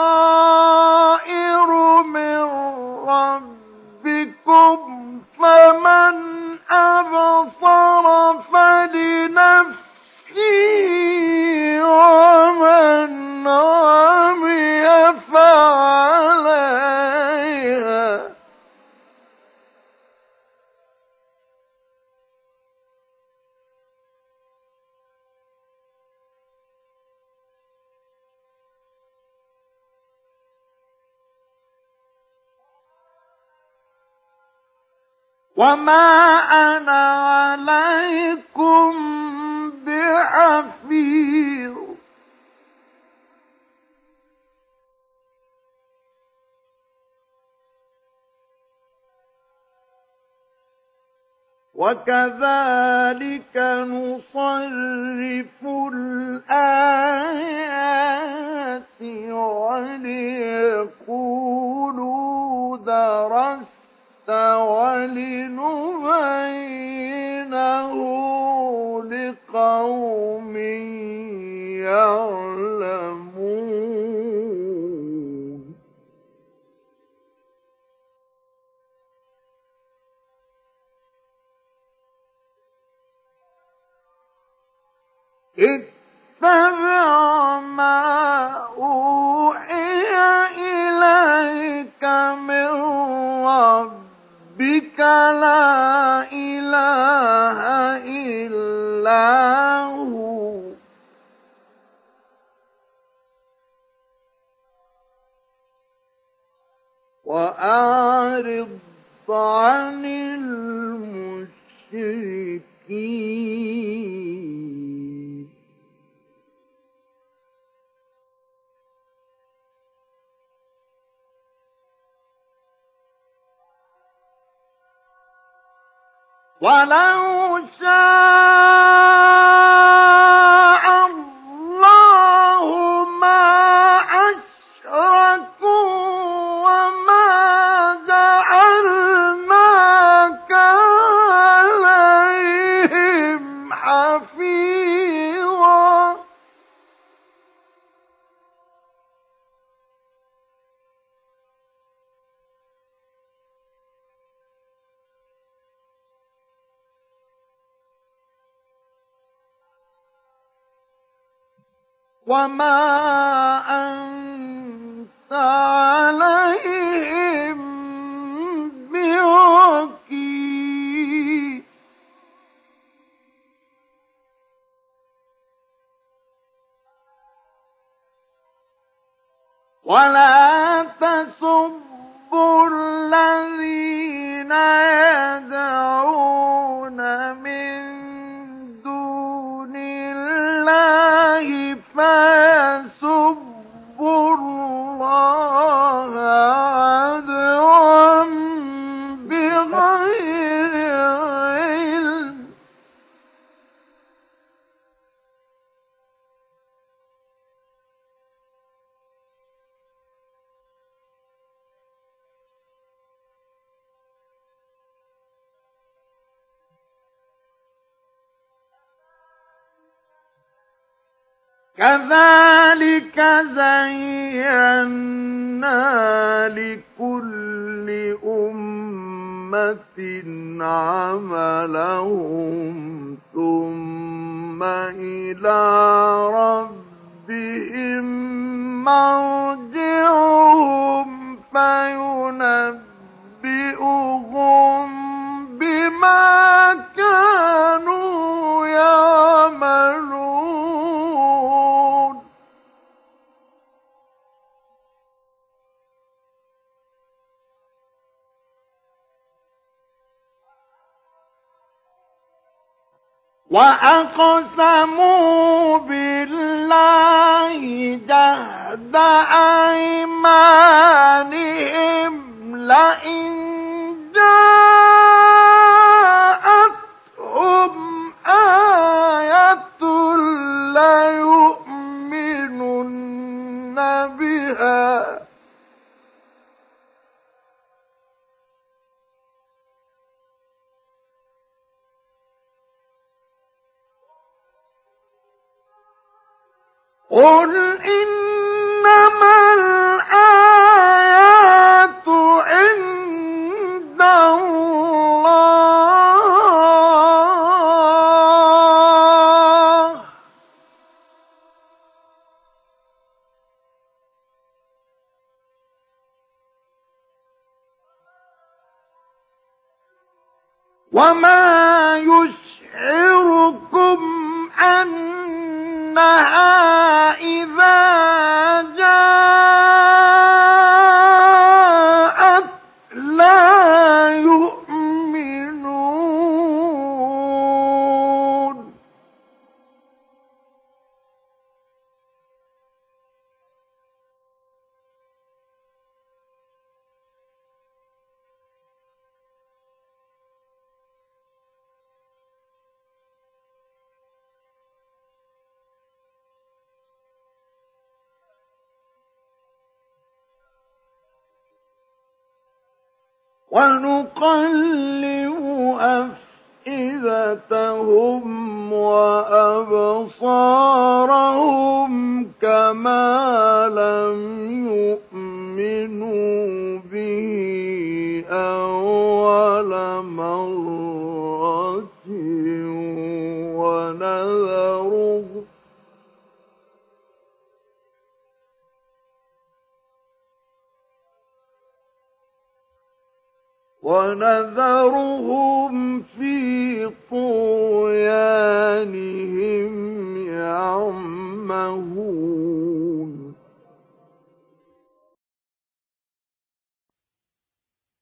وما أنا عليكم بحفيظ وكذلك ولا ونقلب أفئدتهم وأبصارهم كما لم يؤمنوا به أول مرة. ونذرهم في طغيانهم يعمهون.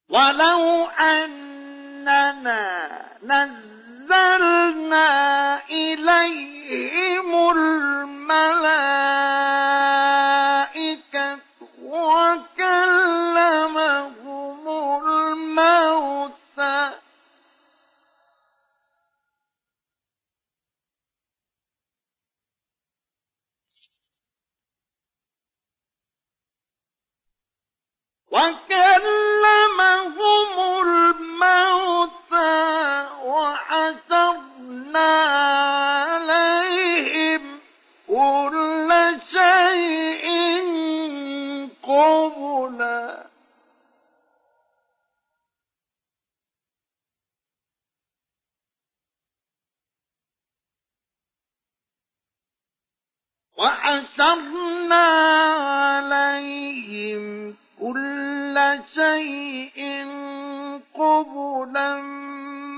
ولو أننا نزلنا إليهم الملائكة وكلمهم وكلمهم الموتى وحشرنا عليهم كل شيء قبلا. وحشرنا عليهم كل شيء قبلا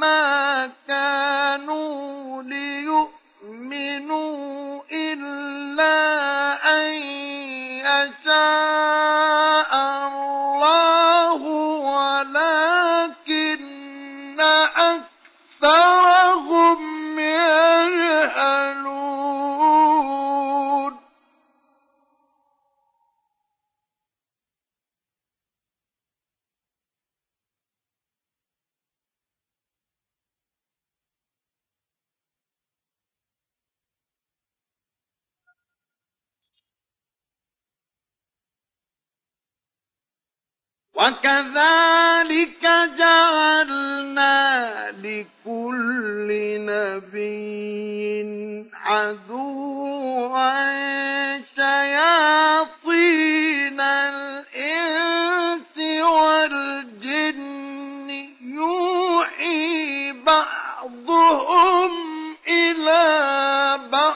ما كانوا ليؤمنوا إلا أن يشاء. وكذلك جعلنا لكل نبي عدوا شياطين الإنس والجن. يوحي بعضهم إلى بعض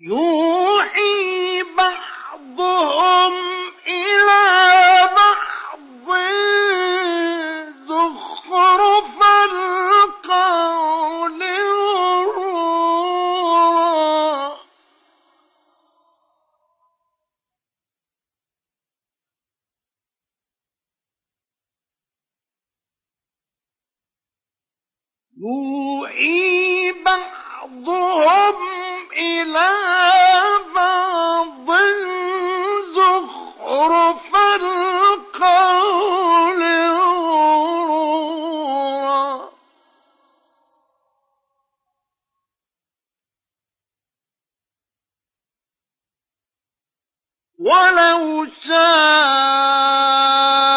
يوحي بعضهم إلى بعض زخرف القول غرورا يوحي بعضهم إلى بعض زخرف القول غرورا ولو شاء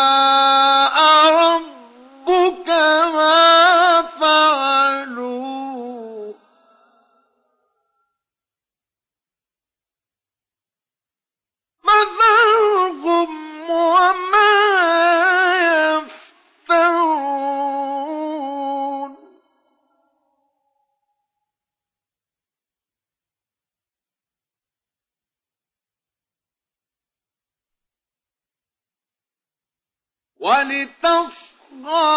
ولتصغى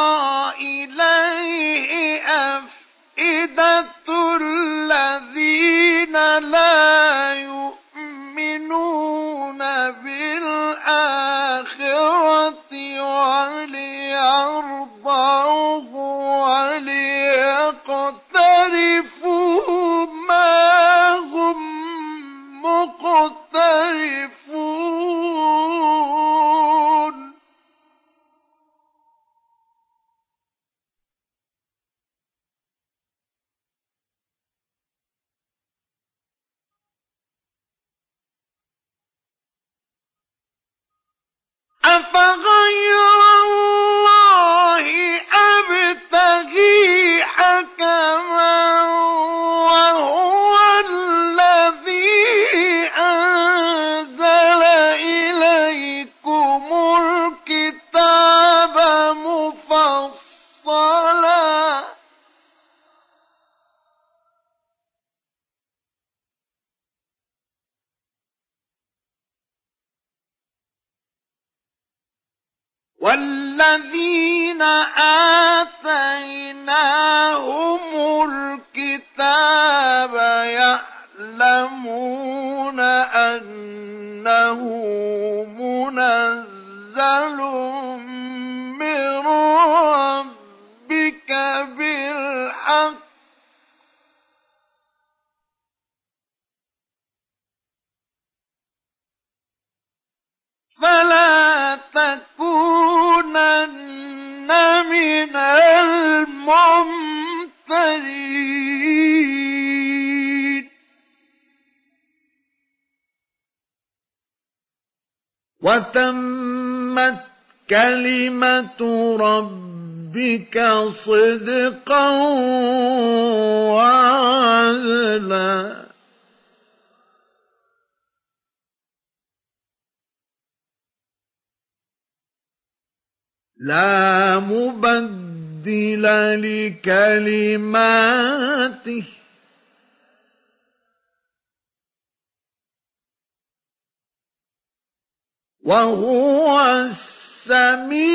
إليه أفئدة الذين لا يؤمنون فضا آتيناهم الكتاب يعلمون أنه منزل من ربك بالحق. فلا وتمت كلمة ربك صدقا وعدلا. لا مبدل لكلماته. وهو السميع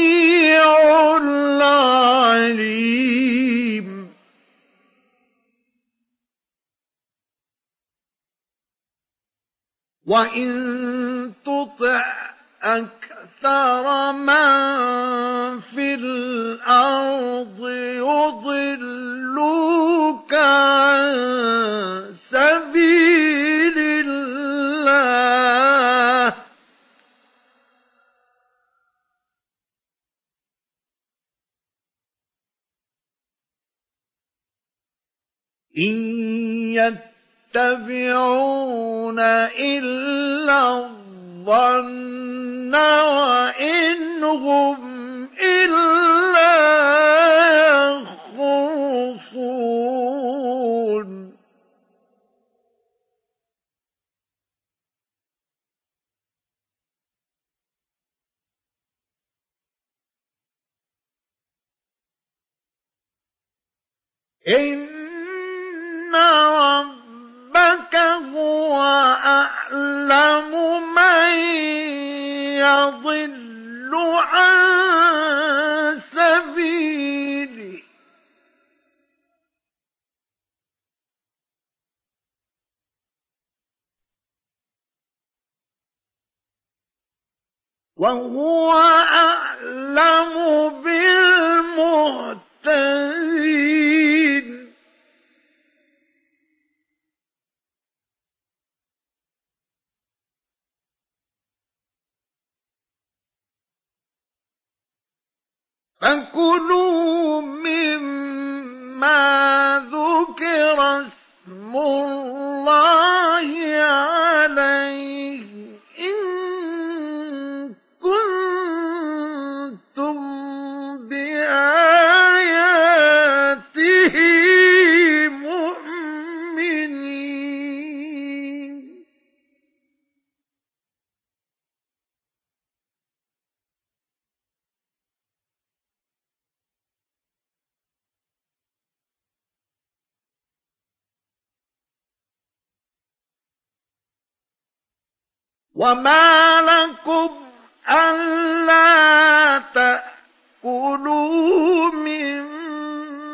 العليم. وإن تطع أكثر من في الأرض يضلوك عن سبيل الله. إن يتبعون إلا الظن وإن هم إلا يخرصون. إن ربك هو أعلم من يضل عن سبيله. وهو أعلم بالمهتدين. فكلوا مما ذكر اسم الله عليه إن وما لكم ألا تأكلوا مما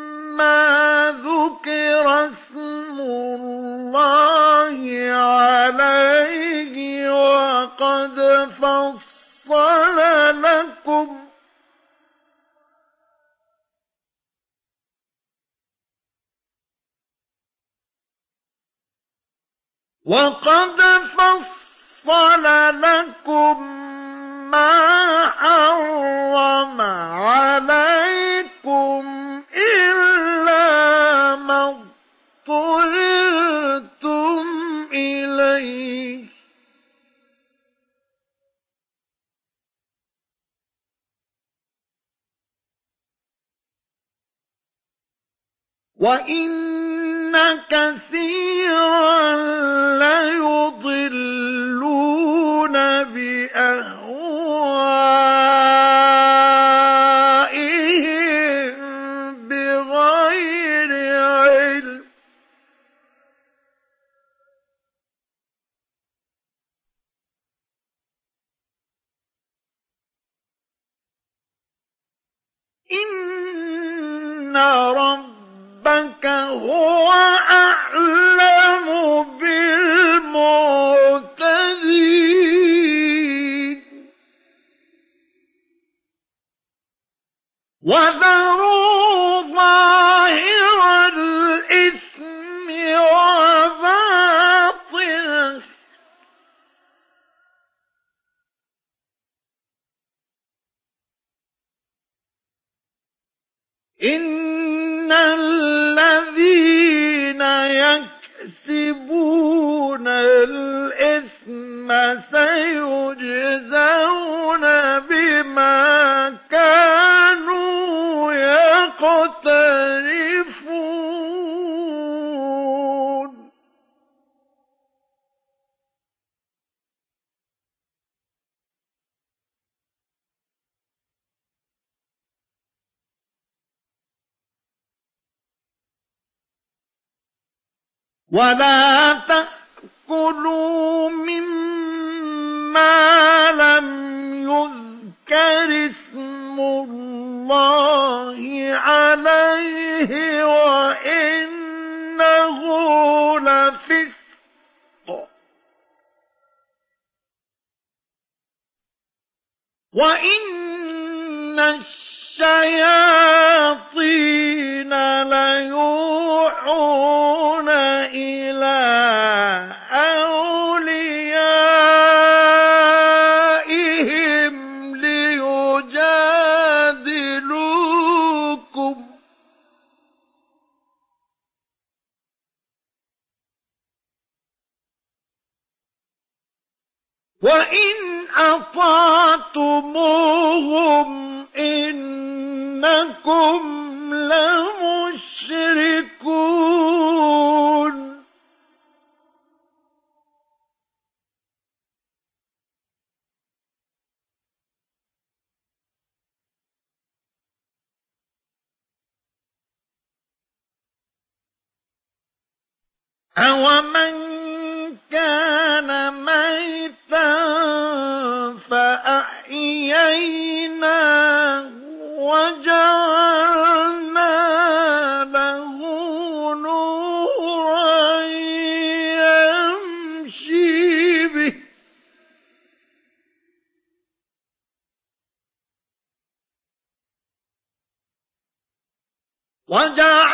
ذكر اسم الله عليه وقد فصل لكم وقد فصل لكم ما حرم عليكم إلا وإن كثيرا ليضلون بأهوائهم بغير علم إن ربك هو أعلم بالمعتدين. وذروا إن الذين يكسبون الإثم سيجزون بما كانوا يقترفون ولا تأكلوا مما لم يذكر اسم الله عليه وإنه لفسق. وإن الشياطين ليوحون أطعتموهم إنكم لمشركون. أومن كان ميتا فأحييناه وجعلنا له نورا يمشي به. وجعلنا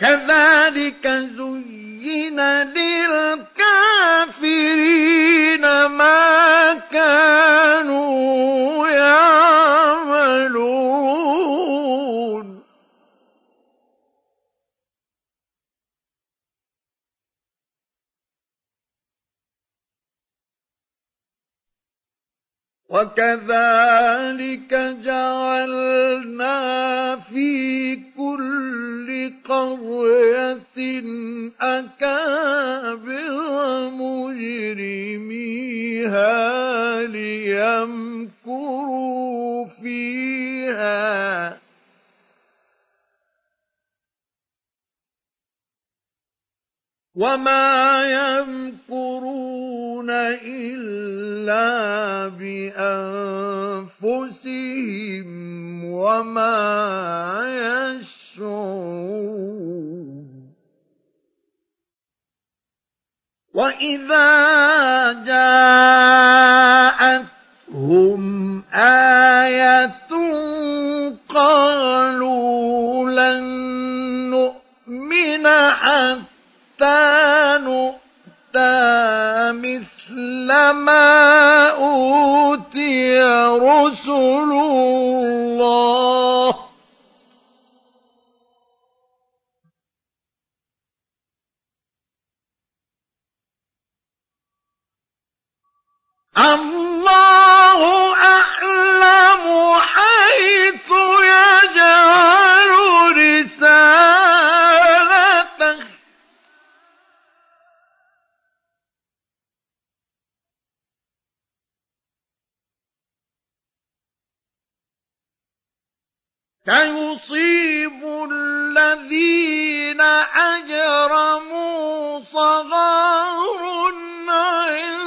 كذلك زين للكافرين ما كانوا يعملون. وكذلك جعلنا في كل قرية أكابر مجرميها ليمكروا فيها. وما يمكرون إلا بأنفسهم وما يشعرون وإذا جاءتهم آية قالوا لن نؤمن حتى حتى نؤتى مثل ما أوتي رسل الله. الله أعلم حيث يجعل رسالته سيصيب الذين أجرموا صغار عند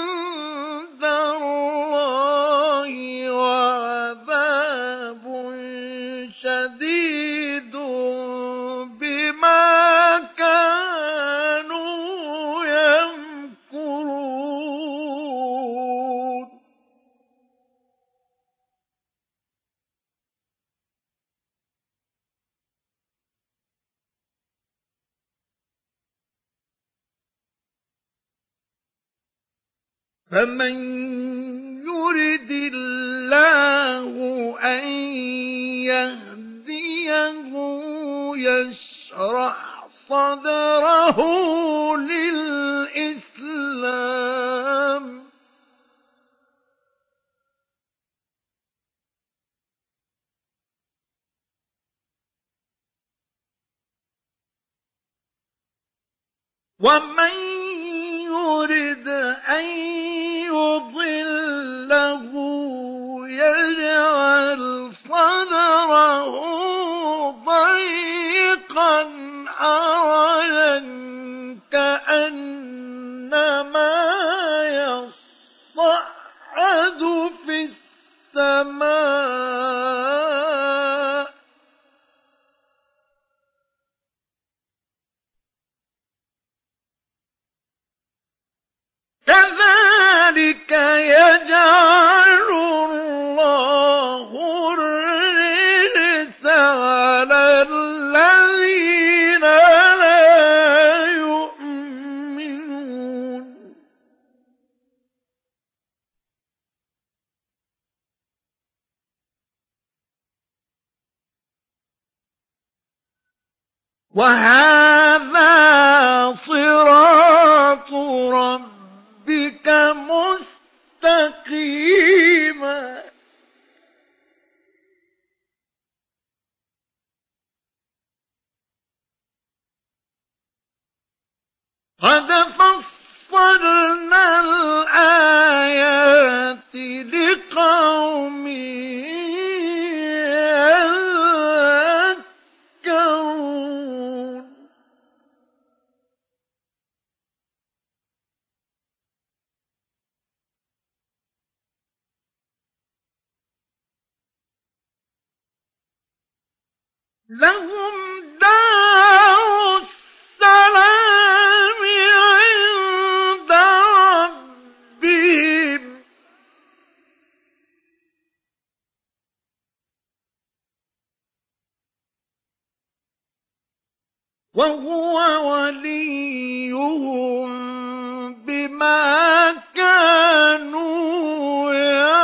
فمن يرد الله أن يهديه يشرح صدره للإسلام ومن يرد أن يضله يجعل صدره ضيقا حرجا كأنما كذلك يجعل الله الرجس على الذين لا يؤمنون. وهذا صراط قد وهو وليهم بما كانوا يعملون.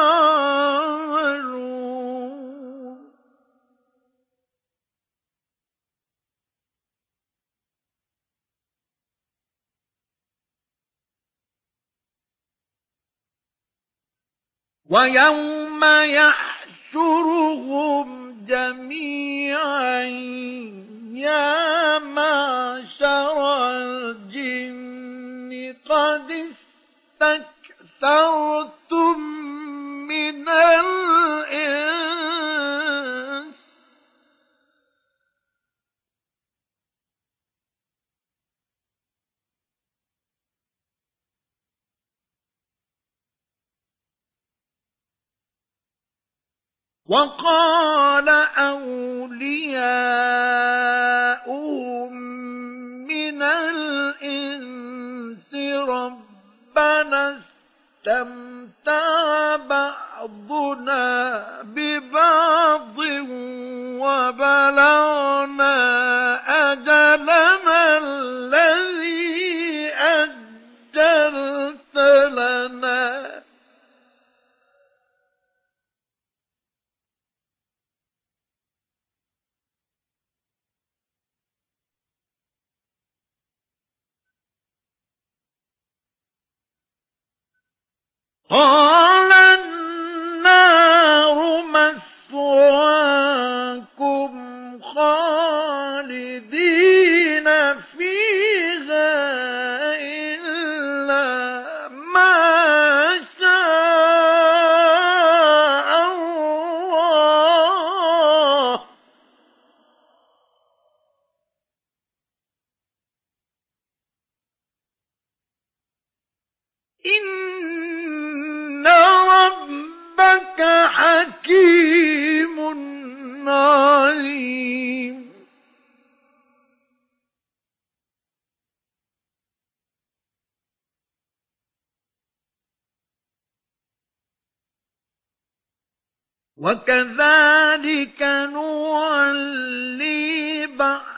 ويوم يحشرهم جميعا. يا معشر الجن قد استكثرتم من الإنس وقال أولياؤهم من الإنس ربنا استمتع بعضنا ببعض وبلغنا أجلنا الذي قال النار مثواكم خالدين فيها وكذلك نولي بعض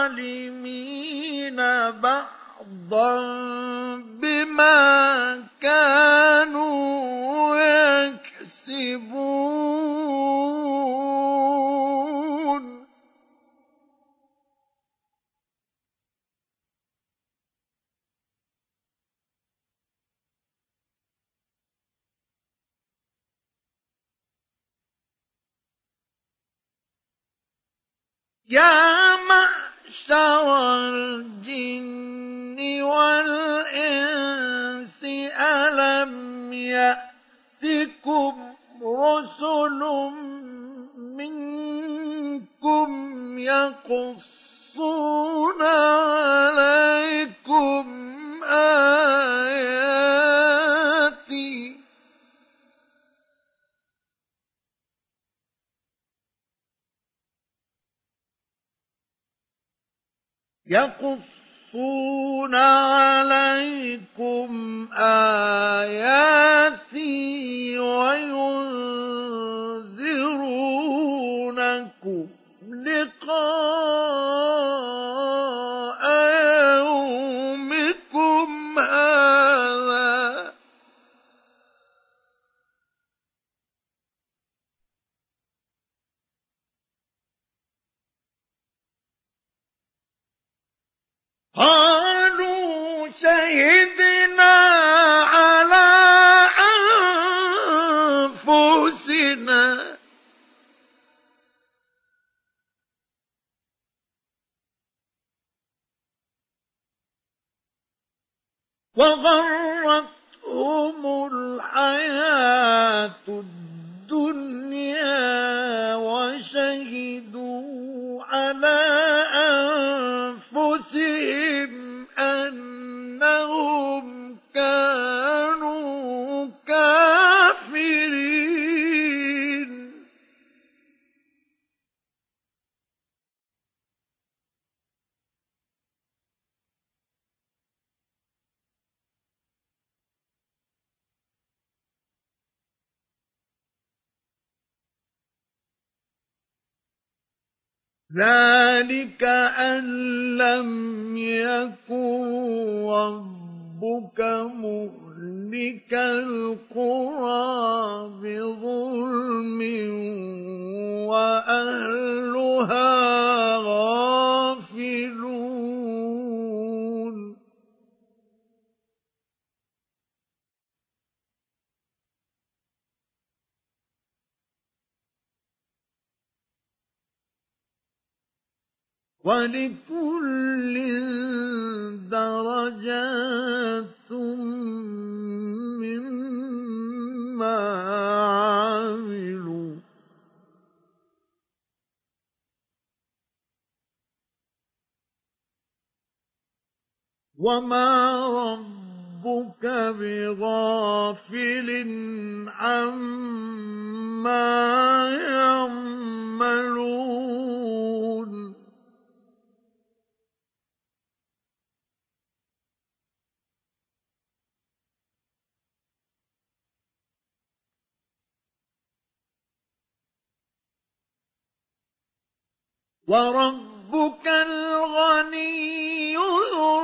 الظالمين بعضا بما كانوا يكسبون. يا معشر الجن والإنس ألم يأتكم رسل منكم يقصون عليكم آياتي يقصون عليكم آياتي وينذرونكم لقاء قالوا شهدنا على أنفسنا. وغرتهم الحياة الدنيا. وشهدوا على أنفسهم أنهم كانوا ذلك أن لم يكن ربك مهلك القرى. ولكل درجات مما عملوا. وما ربك بغافل عما يعملون. وربك الغني ذو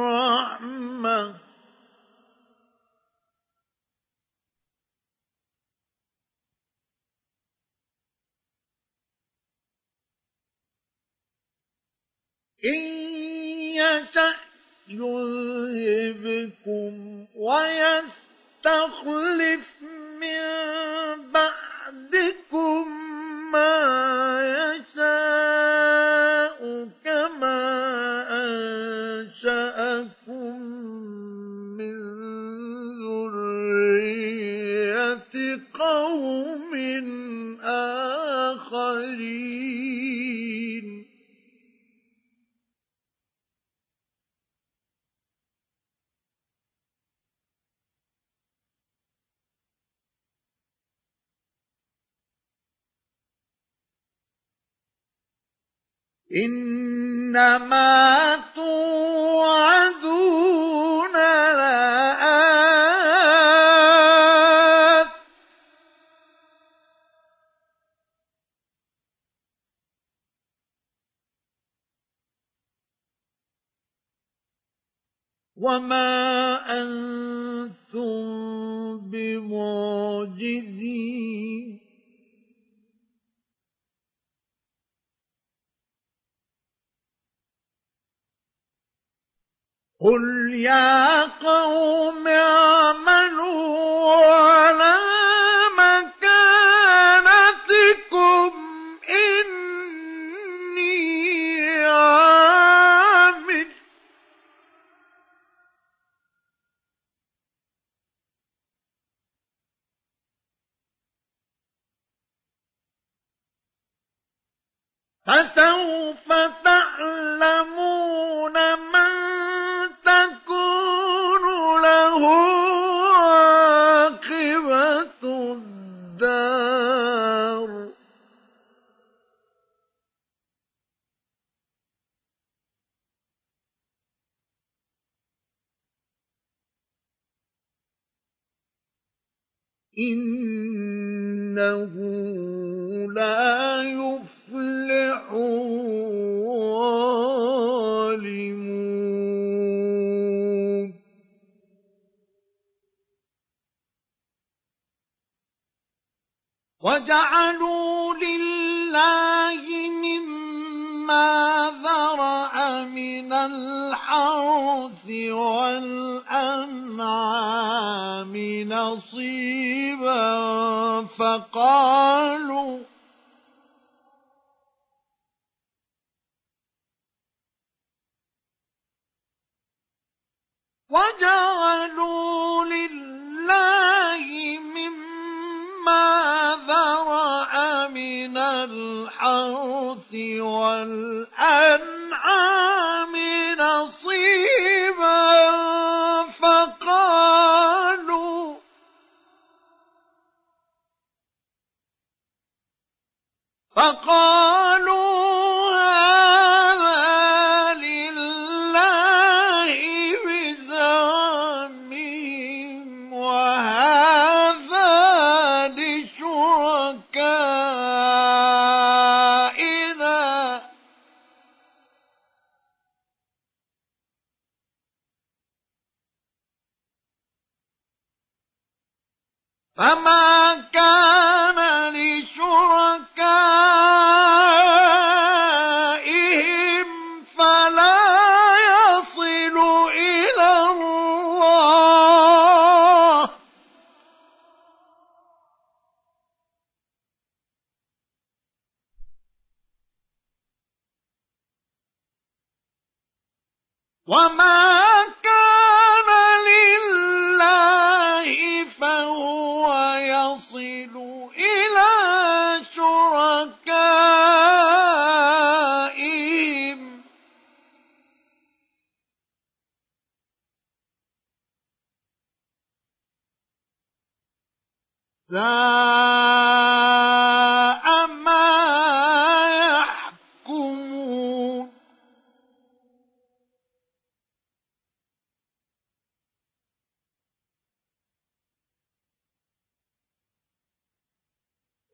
الرحمة. إن يشأ يذهبكم ويستخلف من بعدكم ما يشاء كما أنشأكم من ذرية قوم آخرين. إنما توعدون لآت. وما أنتم بمعجزين. قل يا قوم اعملوا على فسوف تعلمون من تكون له عاقبة الدار. إنه لا يفلح وجعلوا لله مما ذرأ من الحرث والأنعام نصيبا فقالوا وجعلوا لله مما ذرأ من الحرث والأنعام نصيبا فقالوا فقالوا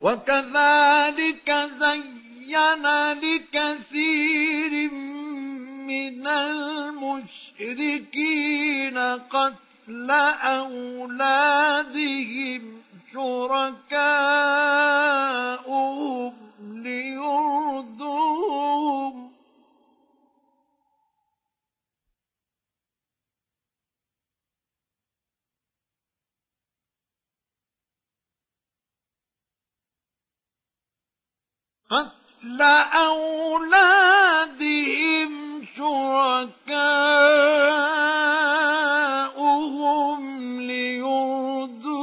وكذلك زين لكثير من المشركين قتل أولادهم شركاؤهم ليردوهم قتل أولادهم شركاؤهم ليردوهم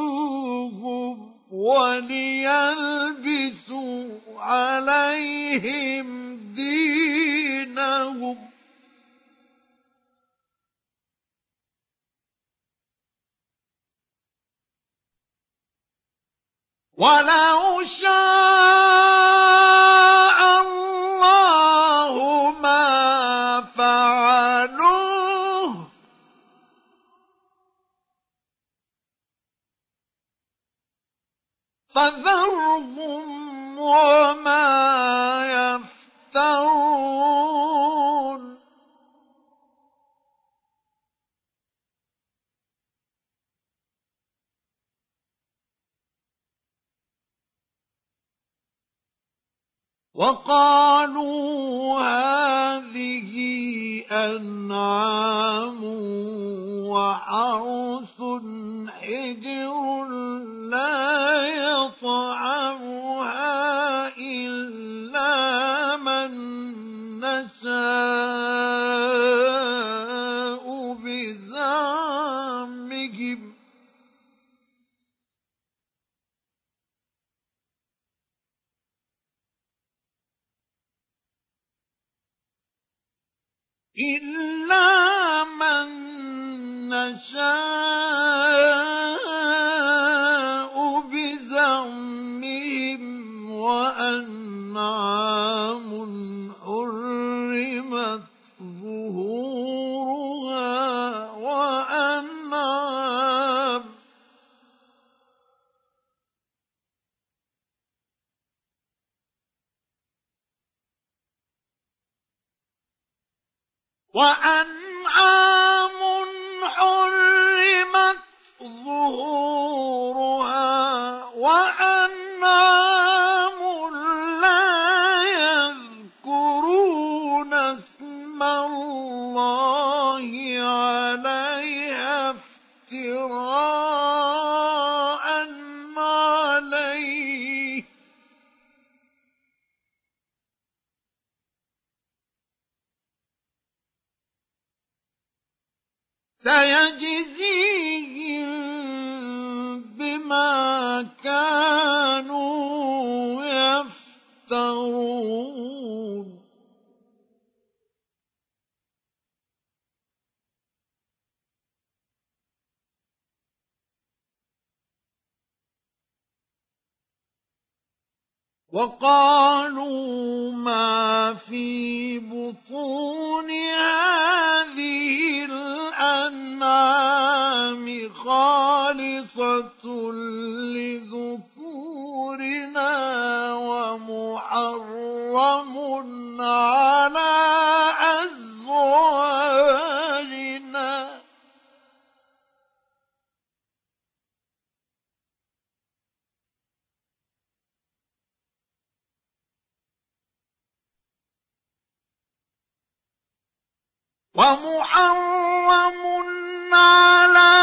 وليلبسوا عليهم دينهم. ولو شاء فذرهم وما يفترون. وقالوا هذه أنعام وحرث حجر لا يطعمها إلا من نشاء. إلا من نشاء بزعمهم وأنعام وأنعام حرمت ظهورها وأنعام سيجزيهم بما كانوا يفترون. وقالوا ما في بطون هذه الأنعام خالصة لذكورنا ومحرم على أزواجنا. ومحرم على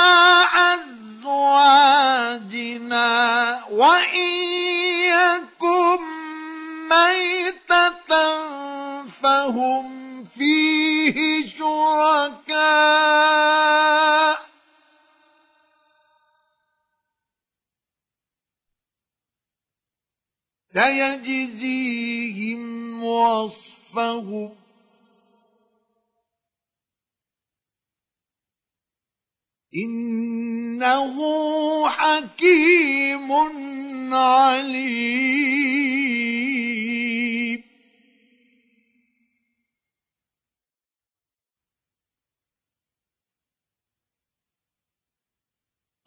أزواجنا وإن يكن ميتة فهم فيه شركاء. سيجزيهم وصفهم إنه حكيم عليم.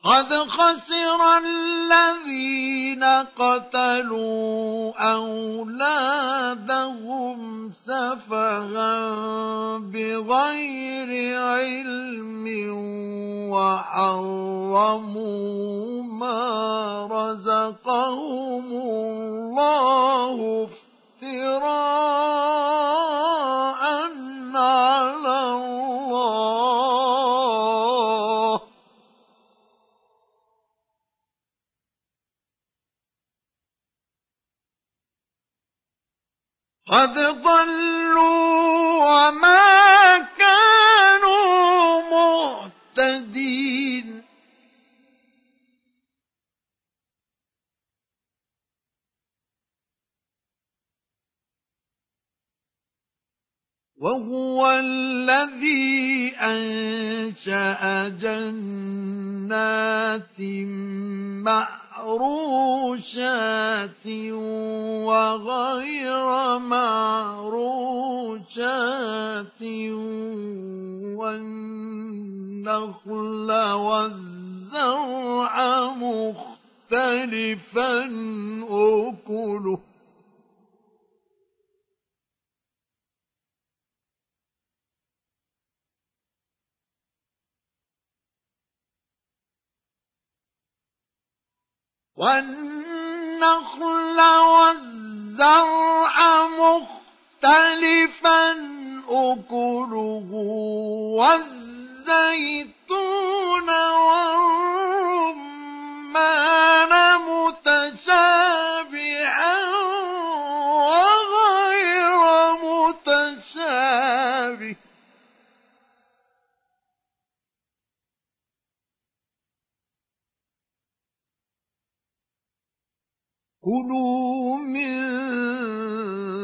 قد خسر الذين قتلوا أولادهم سفها بغير علم وحرموا ما رزقهم الله افتراء على الله قد ضلوا وما كانوا مهتدين. وهو الذي أنشأ جنات معروشات وغير معروشات والنخل والزرع مختلفا أكله. والنخل والزرع مختلفا أكله والزيتون والرمان متشابها وغير متشابه. كلوا من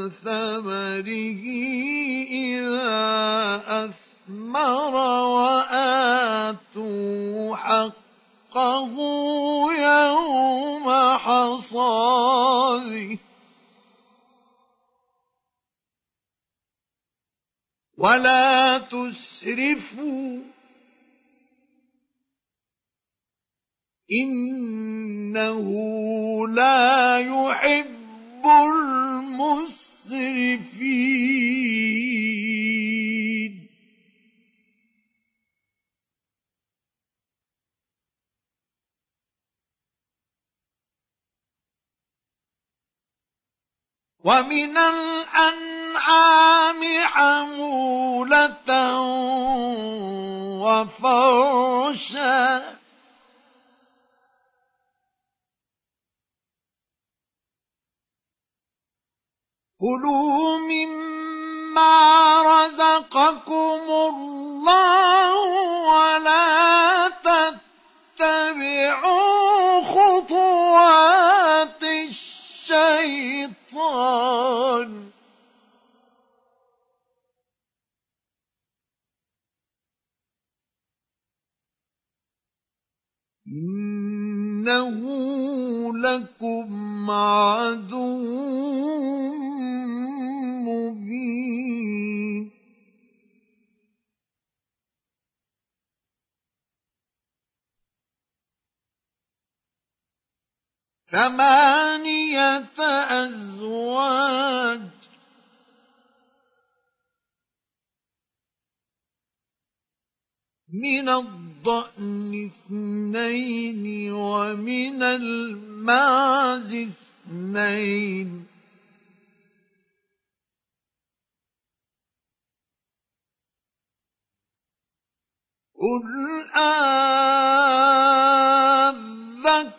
ثمره إذا الثمر وآتوا حقه يوم حصاده. ولا تسرفوا إنه لا يحب المسرفين. ومن الأنعام حمولة وفرشا كلوا مما رزقكم الله ولا تتبعوا خطوات الشيطان. إنه لكم عدو مبين ثمانية أزواج. من الضأن اثنين ومن المعز اثنين. قل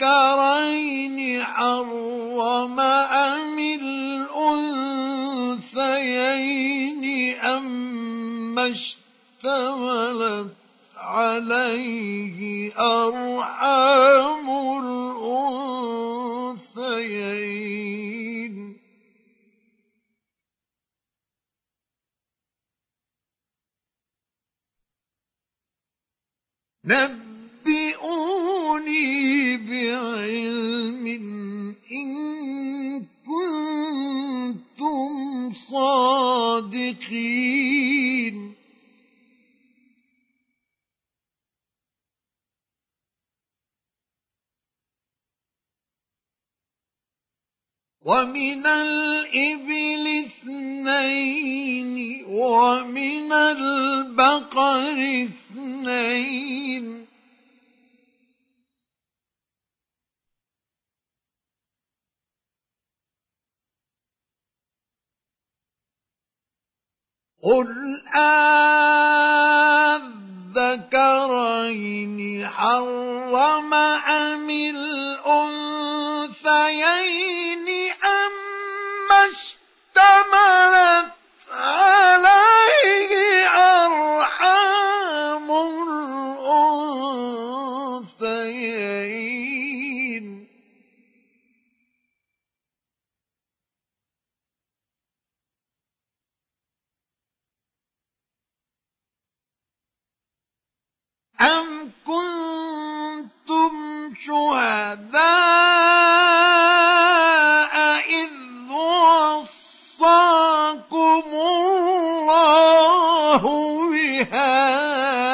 أذكرين حرم أم الأنثيين أم اشتملت عليه أرحام الأنثيين نبئوني بعلم إن كنتم صادقين. ومن الإبل اثنين ومن البقر اثنين. قل أذكرين حرم أم الأنثيين أم اشتملت عليه أم كنتم شهداء إذ وصاكم الله بهذا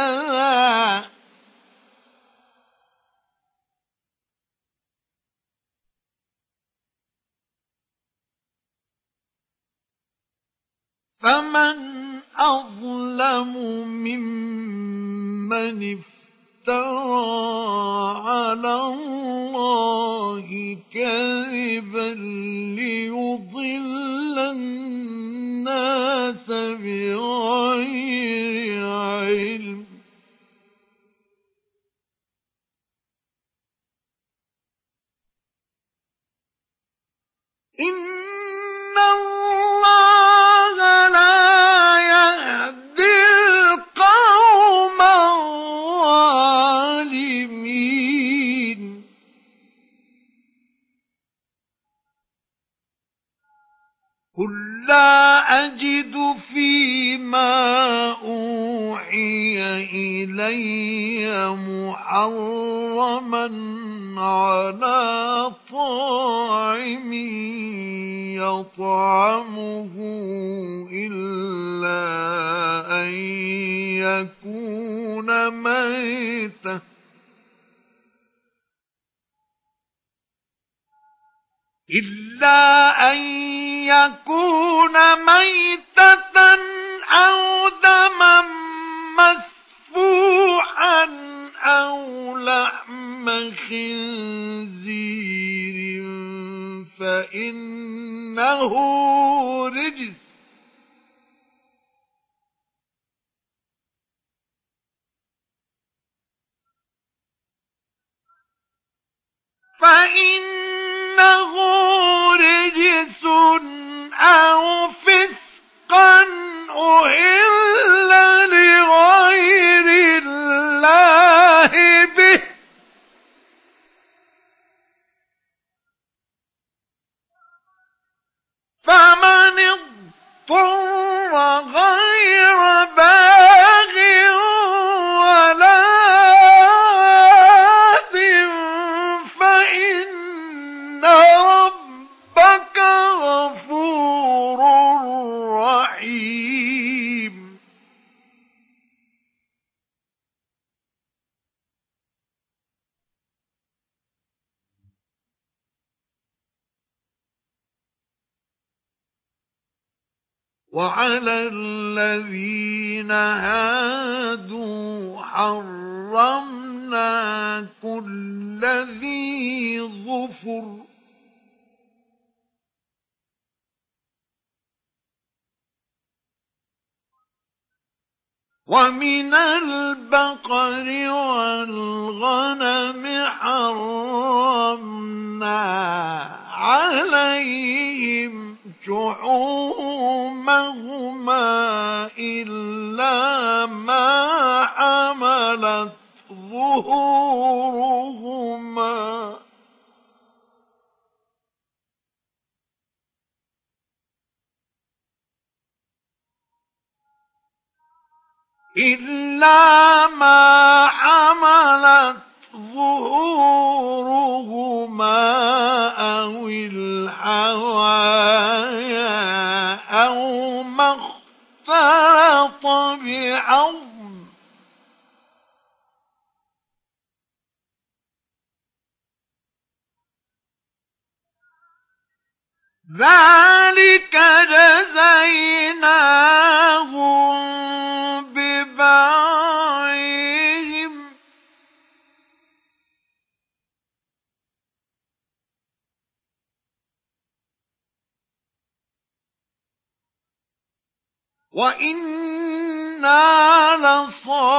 فمن أظلم ممن افترى على الله كذبا ليضل الناس بغير علم. إن الله لا أجد فيما أوحي إلي محرما على طاعم يطعمه إلا أن يكون ميتًا إلا أن يكون ميتة أو دما مسفوحا أو لحم خنزير فإنه رجس. فإنه رجس أو فسقا أهل لغير الله به فمن اضطر غير باغ وعلى الذين هادوا حرمنا كل ذي ظفر. ومن البقر والغنم حرمنا عليهم شحومهما إلا ما حملت ظهورهما. إلا ما حملت ظهورهما أو الحوايا أو ما اختلط بعظم. ذلك جزيناهم ببغيهم وإنا لصادقون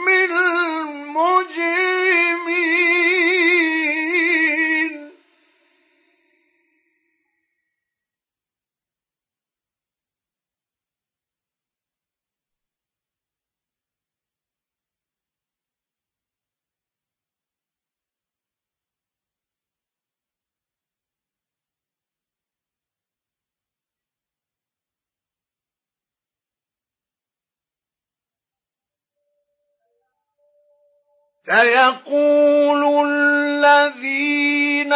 سيقول الذين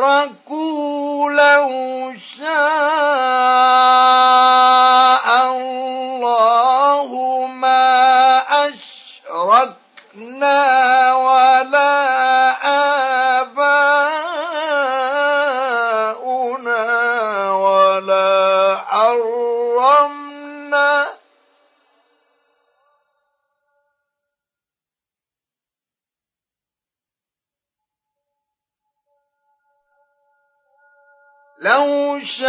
أشركوا لو شاء الله ما أشركنا ولا آباؤنا لو شاء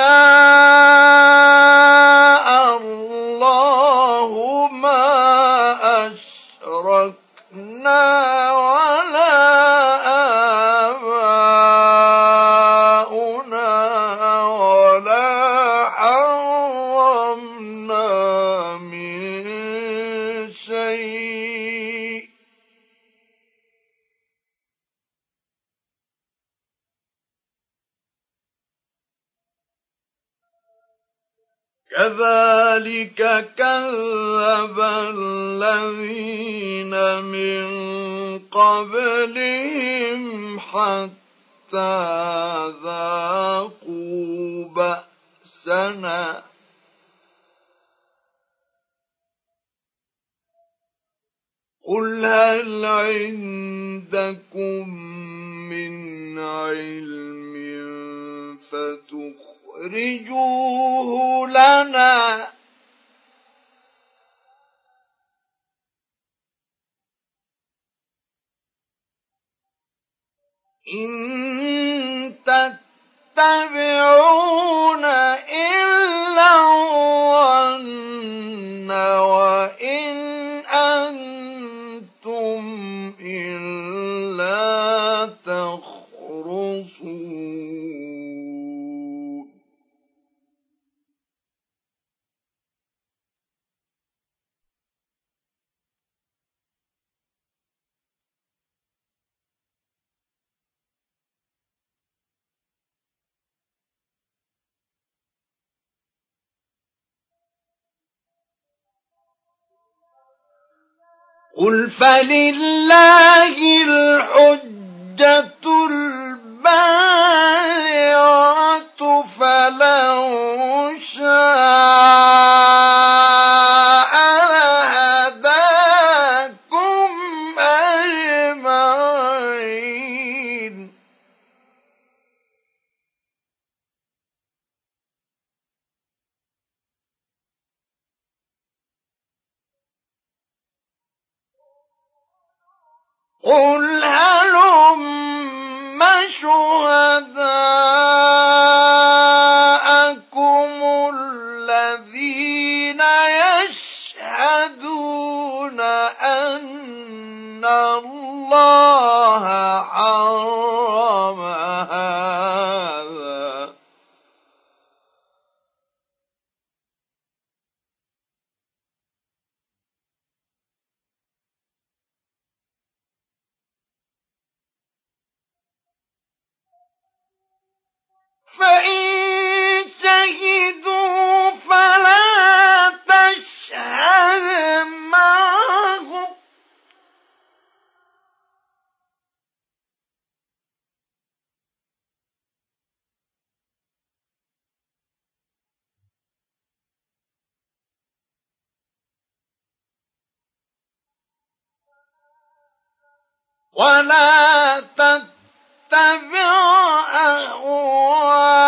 الله ما أشركنا كذلك كذب الذين من قبلهم حتى ذاقوا بأسنا. قل هل عندكم من علم فتخ أخرجوه لنا؟ إن تتبعون إلا الظن وإن قل فلله الحجة البالغة فلو شاء قل هلم شهداءكم ولا تتبع أهواء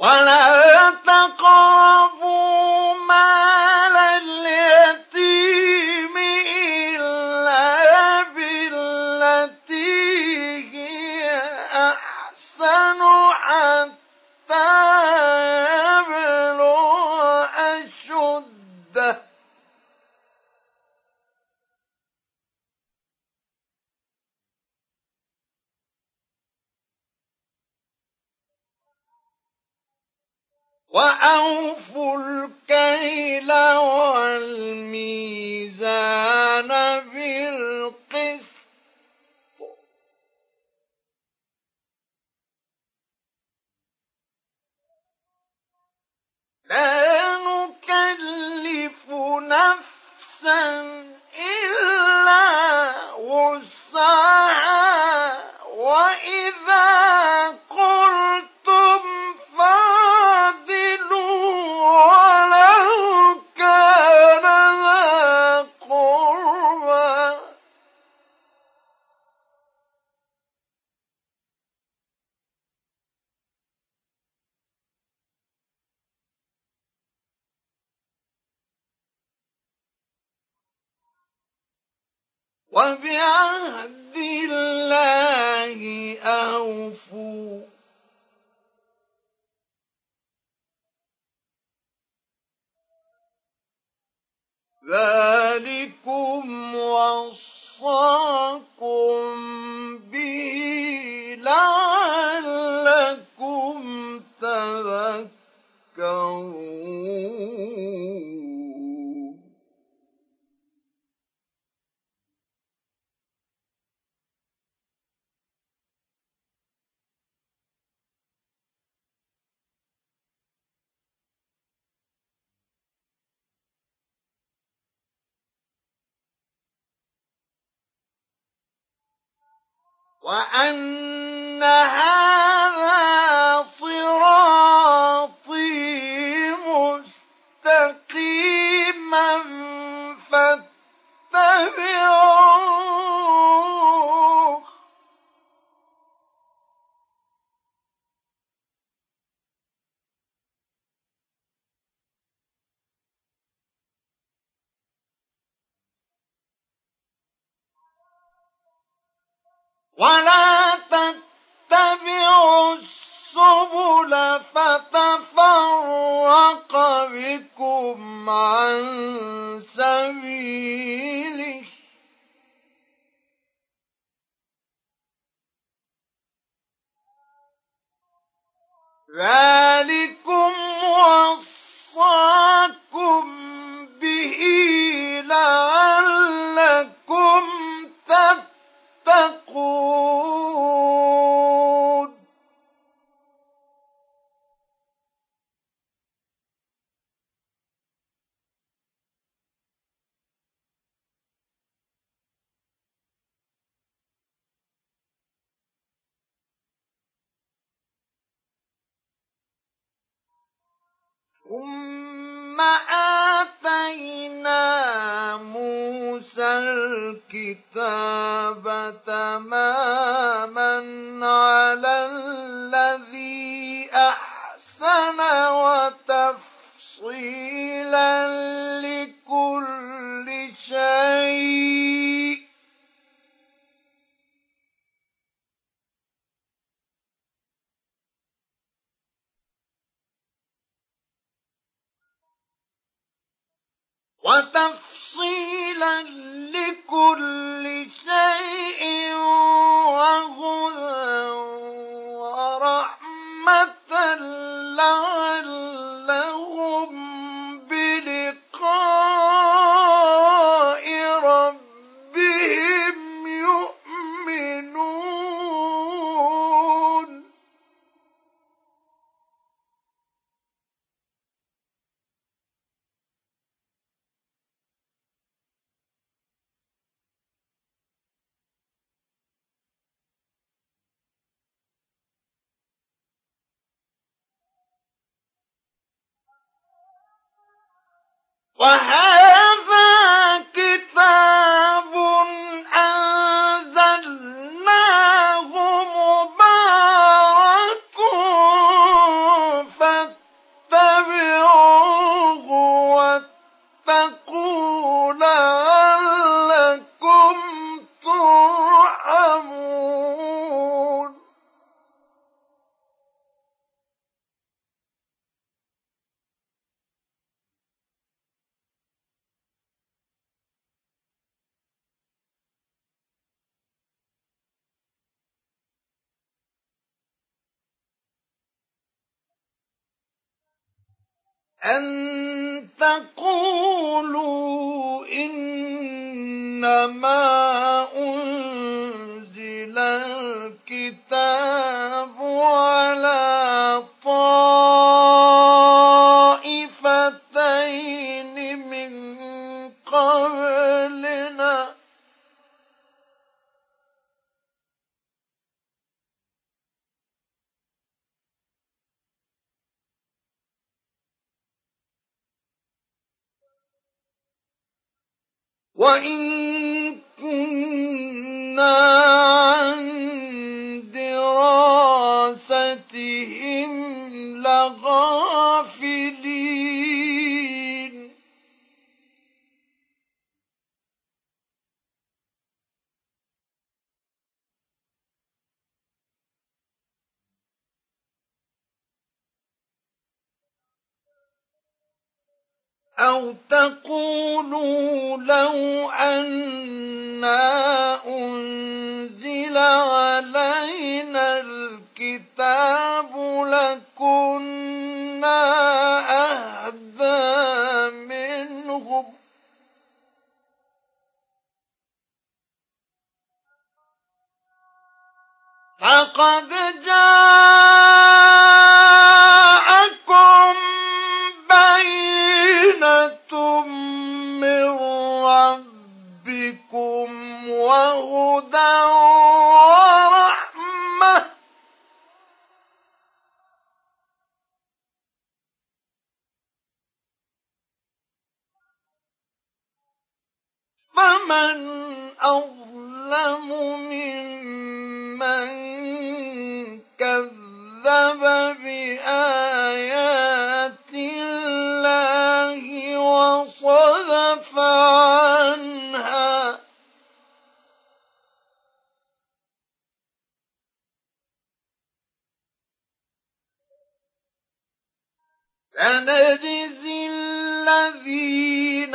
ولا تقربوا وأن Right. طائفتين من قبلنا. وإن كنا عن دراستهم لغافلين. أو تقولوا لو أنا أنزل علينا الكتاب لكنا أهدى منهم فقد جاءكم وهدى ورحمة. فمن أظلم ممن كذب بآيات سنجزي الذين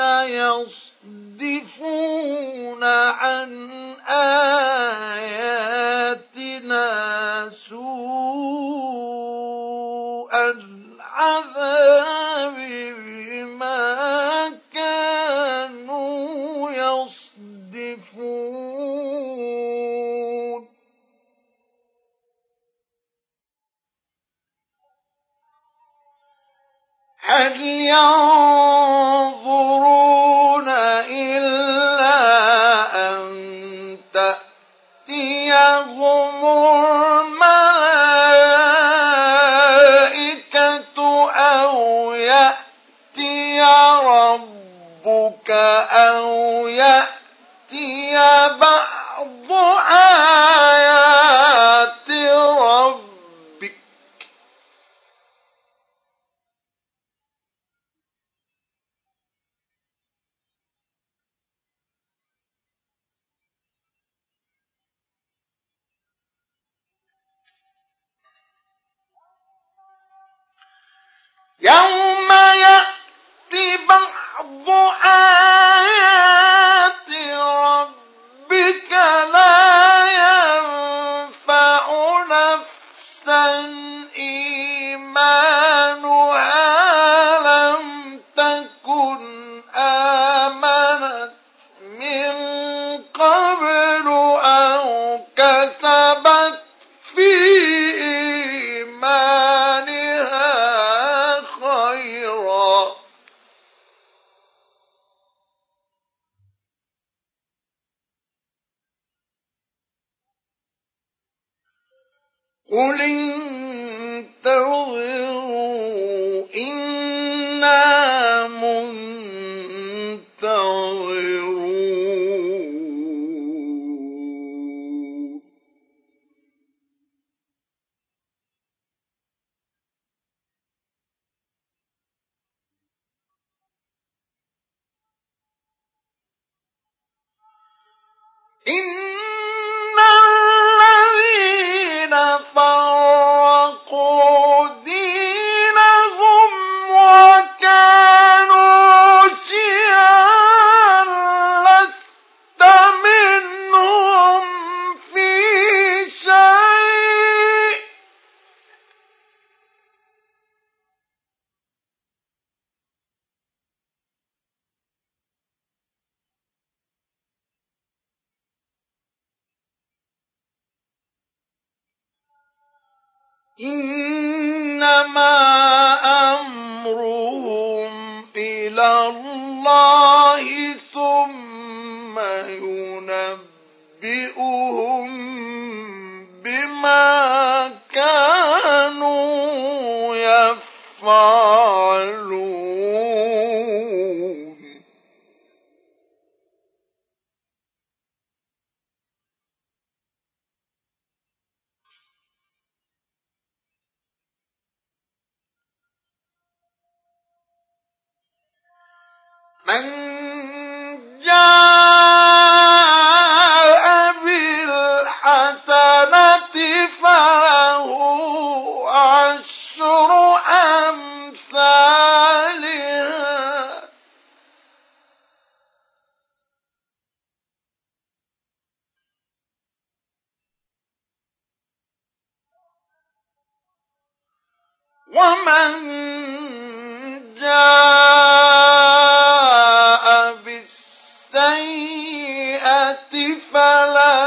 يصدفون عن آياتنا سوء هل بالسيئة فلا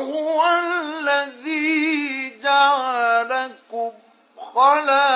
وهو الذي جعلكم خلائف